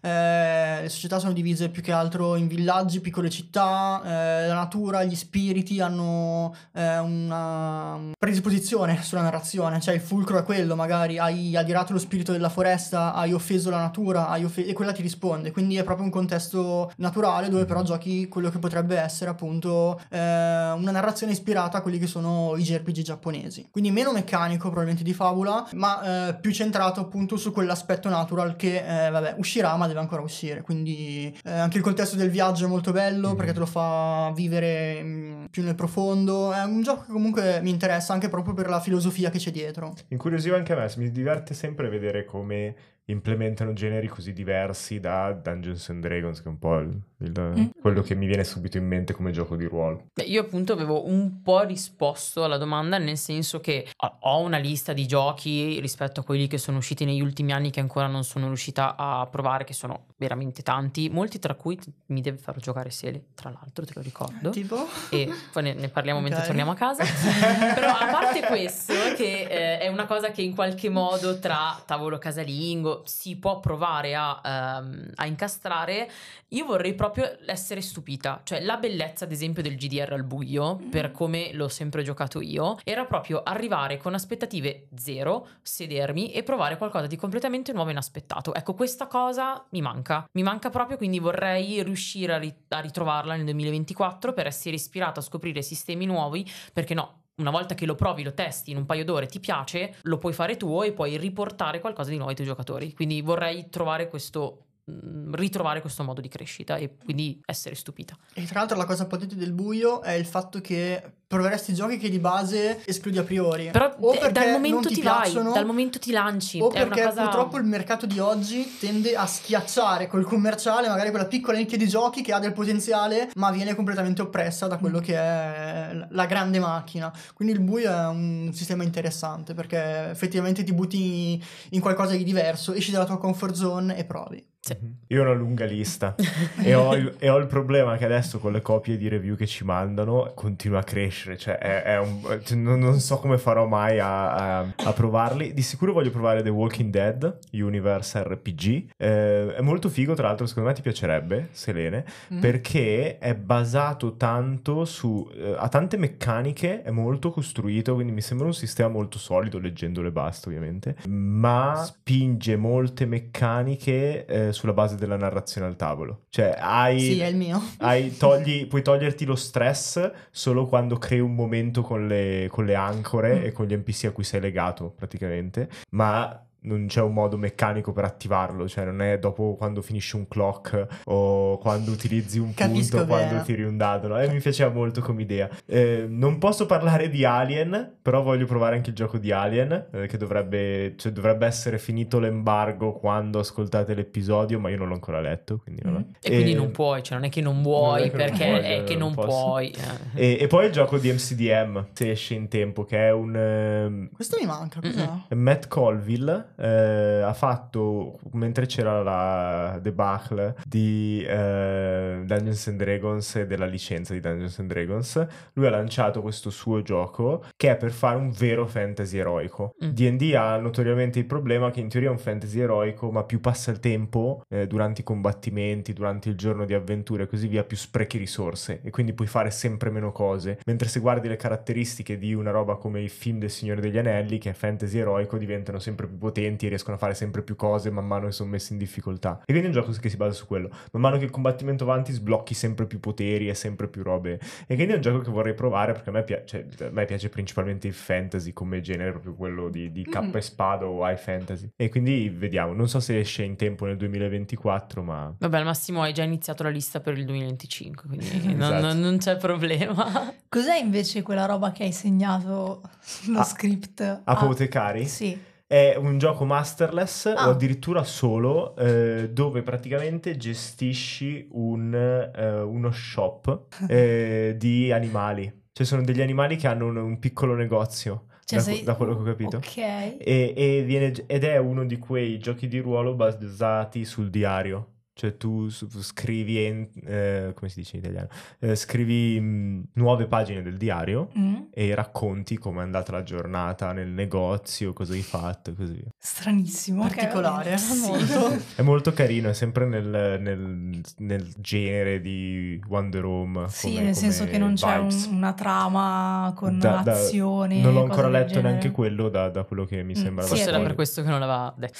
eh, le società sono divise più che altro in villaggi, piccole città, eh, la natura, gli spiriti hanno eh, una predisposizione sulla narrazione, cioè il fulcro è quello, magari. Hai adirato lo spirito della foresta, hai offeso la natura, hai offe- e quella ti risponde, quindi è proprio un contesto naturale dove però giochi quello che potrebbe essere appunto eh, una narrazione ispirata a quelli che sono i JRPG giapponesi. Quindi meno meccanico probabilmente di fabula, ma eh, più centrato appunto su quell'aspetto natural che eh, vabbè uscirà ma deve ancora uscire. Quindi eh, anche il contesto del viaggio è molto bello Mhm. perché te lo fa vivere mm, più nel profondo. È un gioco che comunque mi interessa anche proprio per la filosofia che c'è dietro. Incuriosiva anche a me, mi diverte sempre vedere come implementano generi così diversi da Dungeons and Dragons, che è un po' il- il- Mm. quello che mi viene subito in mente come gioco di ruolo. Beh, io appunto avevo un po' risposto alla domanda nel senso che ho- una lista di giochi rispetto a quelli che sono usciti negli ultimi anni che ancora non sono riuscita a provare, che sono veramente tanti, molti tra cui mi deve far giocare Sele, tra l'altro te lo ricordo. Tipo? E poi ne, ne parliamo mentre Ok. torniamo a casa. Però a parte questo, che eh, è una cosa che in qualche modo tra tavolo casalingo si può provare a, ehm, a incastrare, io vorrei proprio essere stupita. Cioè la bellezza ad esempio del GDR al buio, per come l'ho sempre giocato io, era proprio arrivare con aspettative zero, sedermi e provare qualcosa di completamente nuovo e inaspettato. Ecco, questa cosa mi manca. Mi manca proprio, quindi vorrei riuscire a, ri- a ritrovarla nel 2024 per essere ispirato a scoprire sistemi nuovi, perché no. Una volta che lo provi, lo testi in un paio d'ore, ti piace, lo puoi fare tuo e puoi riportare qualcosa di nuovo ai tuoi giocatori. Quindi vorrei trovare questo, mh, ritrovare questo modo di crescita e quindi essere stupita. E tra l'altro la cosa potente del buio è il fatto che proveresti giochi che di base escludi a priori. Però o perché dal non momento ti, ti, vai, dal momento ti lanci. o è una perché cosa... purtroppo il mercato di oggi tende a schiacciare col commerciale magari quella piccola nicchia di giochi che ha del potenziale ma viene completamente oppressa da Mm. quello che è la grande macchina. Quindi il buio è un sistema interessante perché effettivamente ti butti in qualcosa di diverso, esci dalla tua comfort zone e provi. Sì. Io ho una lunga lista e, ho il, e ho il problema che adesso con le copie di review che ci mandano continua a crescere, cioè, è, è un- cioè, non, non so come farò mai a, a- a provarli. Di sicuro voglio provare The Walking Dead Universe RPG, Eh, è molto figo, tra l'altro secondo me ti piacerebbe, Selene, Mm. perché è basato tanto su... eh, ha tante meccaniche, è molto costruito, quindi mi sembra un sistema molto solido, leggendole basta ovviamente, ma spinge molte meccaniche eh, sulla base della narrazione al tavolo. Cioè hai... Sì, è il mio. hai- togli- puoi toglierti lo stress solo quando crei un momento con le, con le ancore Mm. e con gli NPC a cui sei legato praticamente, ma non c'è un modo meccanico per attivarlo, cioè non è dopo quando finisci un clock o quando utilizzi un Capisco punto, quando bene. tiri un dado, no? E mi piaceva molto come idea. Eh, non posso parlare di Alien, però voglio provare anche il gioco di Alien, eh, che dovrebbe, cioè, dovrebbe essere finito l'embargo quando ascoltate l'episodio, ma io non l'ho ancora letto, quindi vabbè. Mm. E quindi Eh, non puoi, cioè non è che non non vuoi, è che non perché voglio, è che non non puoi. eh. E, e poi il gioco di MCDM, se esce in tempo, che è un... ehm, Questo mi manca, cos'è? Matt Colville eh, ha fatto, mentre c'era la debacle di eh, Dungeons and Dragons e della licenza di Dungeons and Dragons, lui ha lanciato questo suo gioco che è per fare un vero fantasy eroico. Mm. D&D ha notoriamente il problema che in teoria è un fantasy eroico, ma più passa il tempo eh, durante i combattimenti, durante il giorno di avventure e così via, più sprechi risorse e quindi puoi fare sempre meno cose. Mentre se guardi le caratteristiche di una roba come i film del Signore degli Anelli, che è fantasy eroico, diventano sempre più potenti e riescono a fare sempre più cose man mano che sono messi in difficoltà. E quindi è un gioco che si basa su quello. Man mano che il combattimento avanti sblocchi sempre più poteri e sempre più robe. E quindi è un gioco che vorrei provare perché a me, pia- cioè, a me piace principalmente il fantasy come genere, proprio quello di, di cappa Mm. e spada o high fantasy. E quindi vediamo. Non so se esce in tempo nel 2024, ma... Vabbè, al massimo hai già iniziato la lista per il 2025, quindi non, Esatto. non- non c'è problema. Cos'è invece quella roba che hai segnato sullo Ah, script? Ah, Apotecari? Sì. È un gioco masterless Ah. o addirittura solo eh, dove praticamente gestisci un, eh, uno shop eh, di animali. Cioè sono degli animali che hanno un, un piccolo negozio, Cioè, da, sei- da quello che ho capito. Ok. E, e viene- ed è uno di quei giochi di ruolo basati sul diario. Cioè tu scrivi, en- eh, come si dice in italiano? Eh, scrivi mh, nuove pagine del diario Mm, e racconti come è andata la giornata nel negozio, cosa hai fatto e così via. Stranissimo. Particolare, bene. molto. È molto carino, è sempre nel, nel- nel genere di Wonder Home. Sì, come- nel senso come che non c'è un- vibes. una trama con Da- da- azione. Non l'ho ancora letto neanche quello da, da quello che mi Mm, sembra. sì, Forse è era per questo che non l'aveva detto.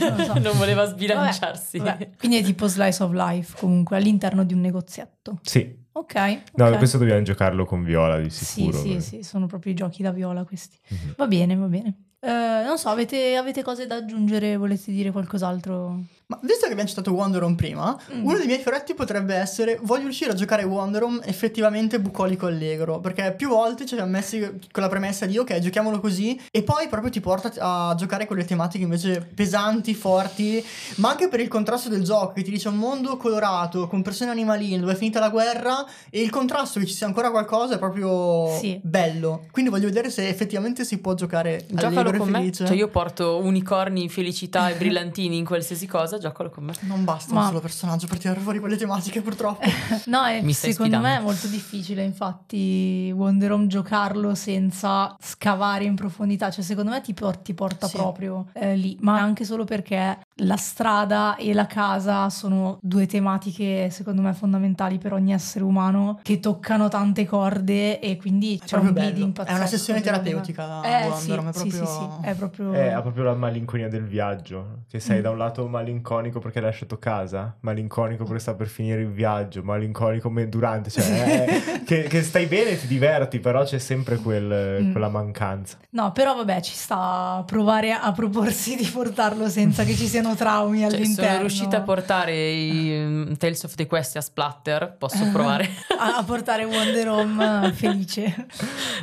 Non lo so. non voleva sbilanciarsi. Vabbè, vabbè. Quindi è tipo slice of life comunque all'interno di un negozietto. Sì, Ok. no, ok. questo dobbiamo giocarlo con Viola di Sì, sicuro. sì, perché- sì, sono proprio i giochi da viola questi. Mhm. Va bene, va bene. Eh, non so, avete, avete cose da aggiungere? Volete dire qualcos'altro? Ma visto che abbiamo citato Wonder Home prima, Mm. uno dei miei fioretti potrebbe essere voglio riuscire a giocare Wonder Home effettivamente bucolico allegro, perché più volte ci siamo messi con la premessa di ok, giochiamolo così e poi proprio ti porta a giocare con le tematiche invece pesanti, forti, ma anche per il contrasto del gioco che ti dice un mondo colorato con persone animaline dove è finita la guerra e il contrasto che ci sia ancora qualcosa è proprio Sì. bello. Quindi voglio vedere se effettivamente si può giocare Giocalo allegro e con me. felice. Cioè, io porto unicorni, felicità e brillantini in qualsiasi cosa, giocalo con me. Non basta Ma- un solo personaggio per tirare fuori quelle tematiche, purtroppo. No, è- secondo me sfidando. è molto difficile, infatti, Wonder Home giocarlo senza scavare in profondità. Cioè, secondo me ti, por- ti porta Sì. proprio eh, lì, ma anche solo perché la strada e la casa sono due tematiche, secondo me, fondamentali per ogni essere umano che toccano tante corde e quindi È c'è un proprio bleeding bello. È pazzesco. una sessione me. terapeutica, Eh, Wonder sì, Home, è sì, sì, proprio- sì, è proprio... Eh, ha proprio la malinconia del viaggio. Che sei Mm. da un lato malinconico perché hai lasciato casa, malinconico perché sta per finire il viaggio, malinconico durante. Cioè, eh, che, che stai bene e ti diverti, però c'è sempre quel- Mm. quella mancanza. No, però vabbè, ci sta a provare a proporsi di portarlo senza che ci siano traumi Cioè, all'interno. sono riuscita a portare i mm, Tales of the Quest a splatter. Posso provare? a, a portare Wonder Home felice.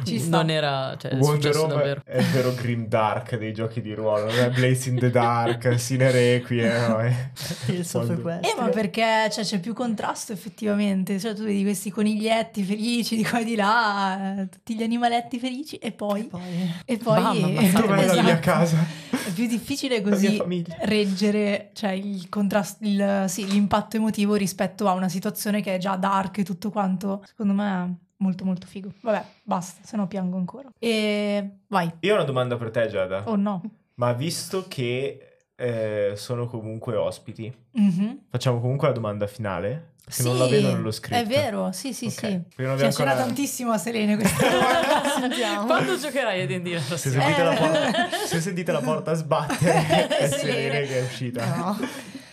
Ci sta. non era. Cioè, è Wonder Home davvero. è il vero grim dark dei giochi di ruolo, non è Blaze in the Dark, Sine Requiem. No, è- of the Wonder- Quest. Eh, ma perché cioè, c'è più contrasto effettivamente. Cioè, tu vedi questi coniglietti felici di qua e di là, eh, tutti gli animaletti felici, e E poi. poi... E poi Mamma, la Esatto. mia casa? È più difficile La così reggere cioè, il contrasto, il- sì, l'impatto emotivo rispetto a una situazione che è già dark e tutto quanto. Secondo me è molto molto figo. Vabbè, basta, se no piango ancora. E vai. Io ho una domanda per te, Giada. Oh no. Ma visto che eh, sono comunque ospiti, Mhm. facciamo comunque la domanda finale? Che non Sì, la vedo nello scritto. È vero, sì, sì, Ok, sì. non Piacerà ancora- tantissimo a Selene questa domanda. Quando giocherai a D&D la Se prossima? sentite, la Eh. porta, se sentite la porta sbattere, è. Selene che è uscita. No.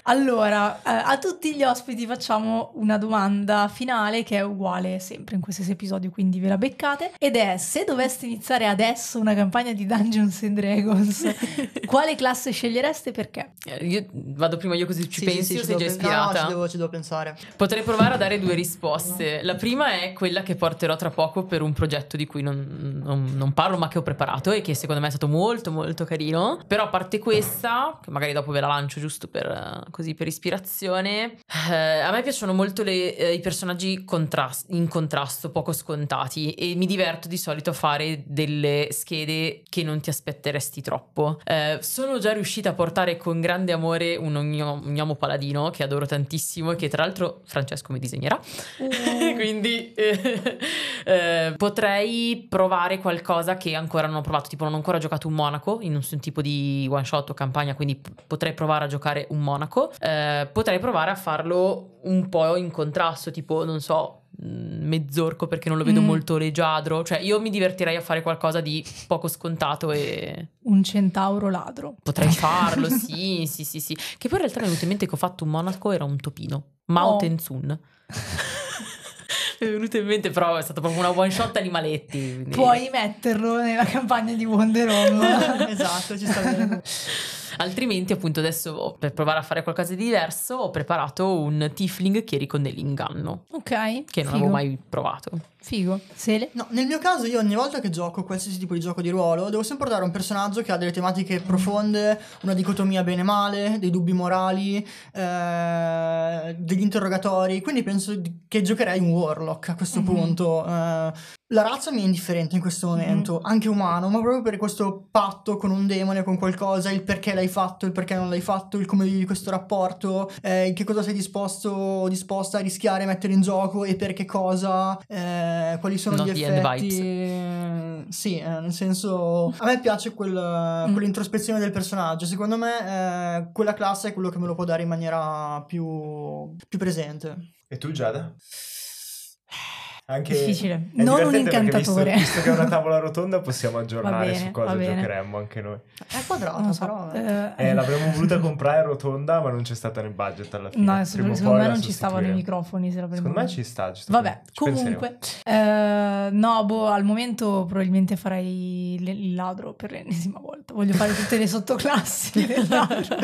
Allora, eh, a tutti gli ospiti facciamo una domanda finale che è uguale sempre in qualsiasi episodio, quindi ve la beccate. Ed è: se doveste iniziare adesso una campagna di Dungeons and Dragons, quale classe scegliereste e perché? Eh, Io vado prima io così ci Sì, pensi, sì, ci sei già devo pen- no, no, ispirata. ci devo, ci devo pensare. Potrei provare a dare due risposte. La prima è quella che porterò tra poco per un progetto di cui non, non- non parlo, ma che ho preparato e che secondo me è stato molto, molto carino. Però a parte questa, che magari dopo ve la lancio giusto per, eh, così per ispirazione, eh, a me piacciono molto le- eh, i personaggi contrast- in contrasto, poco scontati, e mi diverto di solito a fare delle schede che non ti aspetteresti troppo. Eh, sono già riuscita a portare con grande amore un gnomo paladino che adoro tantissimo e che tra l'altro Francesco mi disegnerà. Quindi eh, eh, potrei provare qualcosa che ancora non ho provato. Tipo, non ho ancora giocato un monaco in nessun tipo di one shot o campagna. Quindi p- potrei provare a giocare un monaco. Eh, potrei provare a farlo un po' in contrasto, tipo, non so. mh, Mezzorco perché non lo vedo Mm. molto leggiadro. Cioè, io mi divertirei a fare qualcosa di poco scontato e Un centauro ladro. potrei farlo. sì, sì, sì, sì. Che poi in realtà mi è venuto in mente che ho fatto un monaco, era un topino. Mao Oh. Tenzun. Mi è venuto in mente, però è stata proprio una one shot animaletti. quindi- Puoi metterlo nella campagna di Wonder Home. esatto, ci sta bene. Altrimenti, appunto, adesso per provare a fare qualcosa di diverso, ho preparato un tiefling che riconde l'inganno, ok. che non figo. avevo mai provato. Figo. Sele? No, nel mio caso io ogni volta che gioco qualsiasi tipo di gioco di ruolo devo sempre portare un personaggio che ha delle tematiche profonde, una dicotomia bene-male, dei dubbi morali, eh, degli interrogatori, quindi penso che giocherei un warlock a questo Mhm. punto. Eh, la razza mi è indifferente in questo momento, anche umano, ma proprio per questo patto con un demone, con qualcosa, il perché l'hai fatto, il perché non l'hai fatto, il come vivi questo rapporto, eh, che cosa sei disposto o disposta a rischiare, mettere in gioco e per che cosa, eh, quali sono Not gli effetti. eh, Sì, eh, nel senso, a me piace quel- Mm. quell'introspezione del personaggio. Secondo me, eh, quella classe è quello che me lo può dare in maniera più, più presente. E tu Giada? Anche... Difficile. è Non un incantatore. Visto, visto che è una tavola rotonda possiamo aggiornare bene, su cosa giocheremmo anche noi. È quadrata, lo so. però. eh. eh, Eh, l'avremmo voluta comprare rotonda ma non c'è stata nel budget alla fine. No, secondo, secondo me non ci stavano i microfoni. Se l'avremmo- Secondo me ci sta. Ci sta Vabbè, ci comunque, eh, no, boh, al momento probabilmente farei le- il ladro per l'ennesima volta. Voglio fare tutte le sottoclassi del ladro,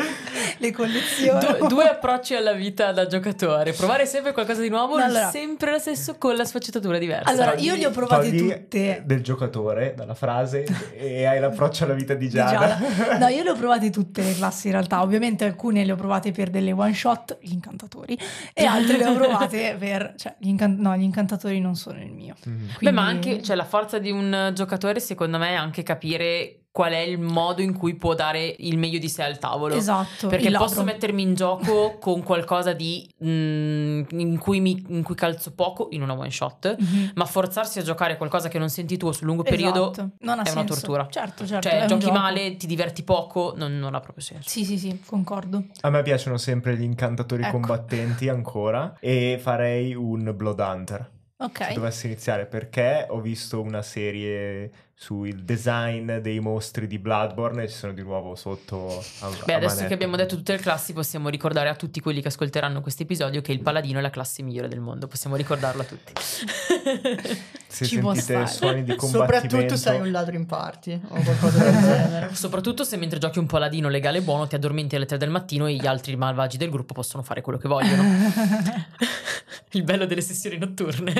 le collezioni. Du- due approcci alla vita da giocatore. Provare sempre qualcosa di nuovo, No, allora- sempre lo stesso con la sfaccettatura diversa. Allora, io le ho provate togli tutte. Del giocatore, dalla frase, e hai l'approccio alla vita di Di Giada. Giada. No, io le ho provate tutte le classi in realtà. Ovviamente alcune le ho provate per delle one shot, gli incantatori, e altre le ho provate per. cioè, gli, incan- no, gli incantatori non sono il mio. Mhm. Beh, ma Quindi- anche, cioè, la forza di un giocatore, secondo me, è anche capire qual è il modo in cui può dare il meglio di sé al tavolo. Esatto. Perché posso mettermi in gioco con qualcosa di mm, in, cui mi, in cui calzo poco in una one shot, Mhm. ma forzarsi a giocare qualcosa che non senti tuo sul lungo periodo Esatto. Non ha è una senso. tortura. Certo, certo. Cioè, giochi male, ti diverti poco, non, non ha proprio senso. Sì, sì, sì, concordo. A me piacciono sempre gli incantatori Ecco. combattenti ancora e farei un Blood Hunter. Se Ok. dovessi iniziare perché ho visto una serie sul design dei mostri di Bloodborne e ci sono di nuovo sotto a, Beh, a adesso manetta. che abbiamo detto tutte le classi, possiamo ricordare a tutti quelli che ascolteranno questo episodio che il paladino è la classe migliore del mondo. Possiamo ricordarlo a tutti. se ci può sentite suoni di combattimento Soprattutto sei un ladro in party o qualcosa del genere. Soprattutto se mentre giochi un paladino legale e buono ti addormenti alle 3 del mattino e gli altri malvagi del gruppo possono fare quello che vogliono. Il bello delle sessioni notturne.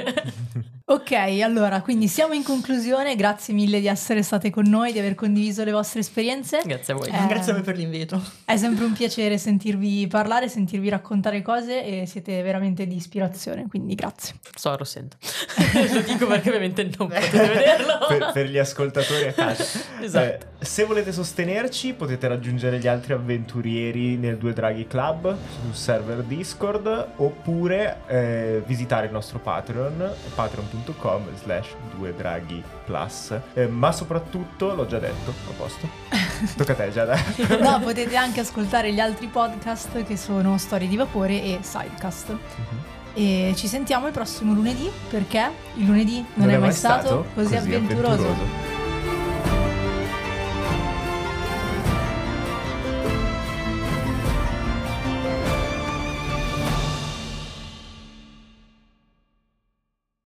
ok, allora, quindi siamo in conclusione. Grazie mille di essere state con noi, di aver condiviso le vostre esperienze. Grazie a voi. Eh. Grazie a voi per l'invito. È sempre un piacere sentirvi parlare, sentirvi raccontare cose e siete veramente di ispirazione, quindi grazie. So, lo sento. lo dico perché ovviamente non potete vederlo. per, per gli ascoltatori a casa. Esatto. Eh, se volete sostenerci potete raggiungere gli altri avventurieri nel Due Draghi Club sul server Discord oppure eh, visitare il nostro Patreon patreon.com slash Due Draghi Plus Eh, ma soprattutto l'ho già detto a posto tocca a te Giada No, potete anche ascoltare gli altri podcast che sono Storie di Vapore e Sidecast. E ci sentiamo il prossimo lunedì perché il lunedì non, è mai stato, così avventuroso.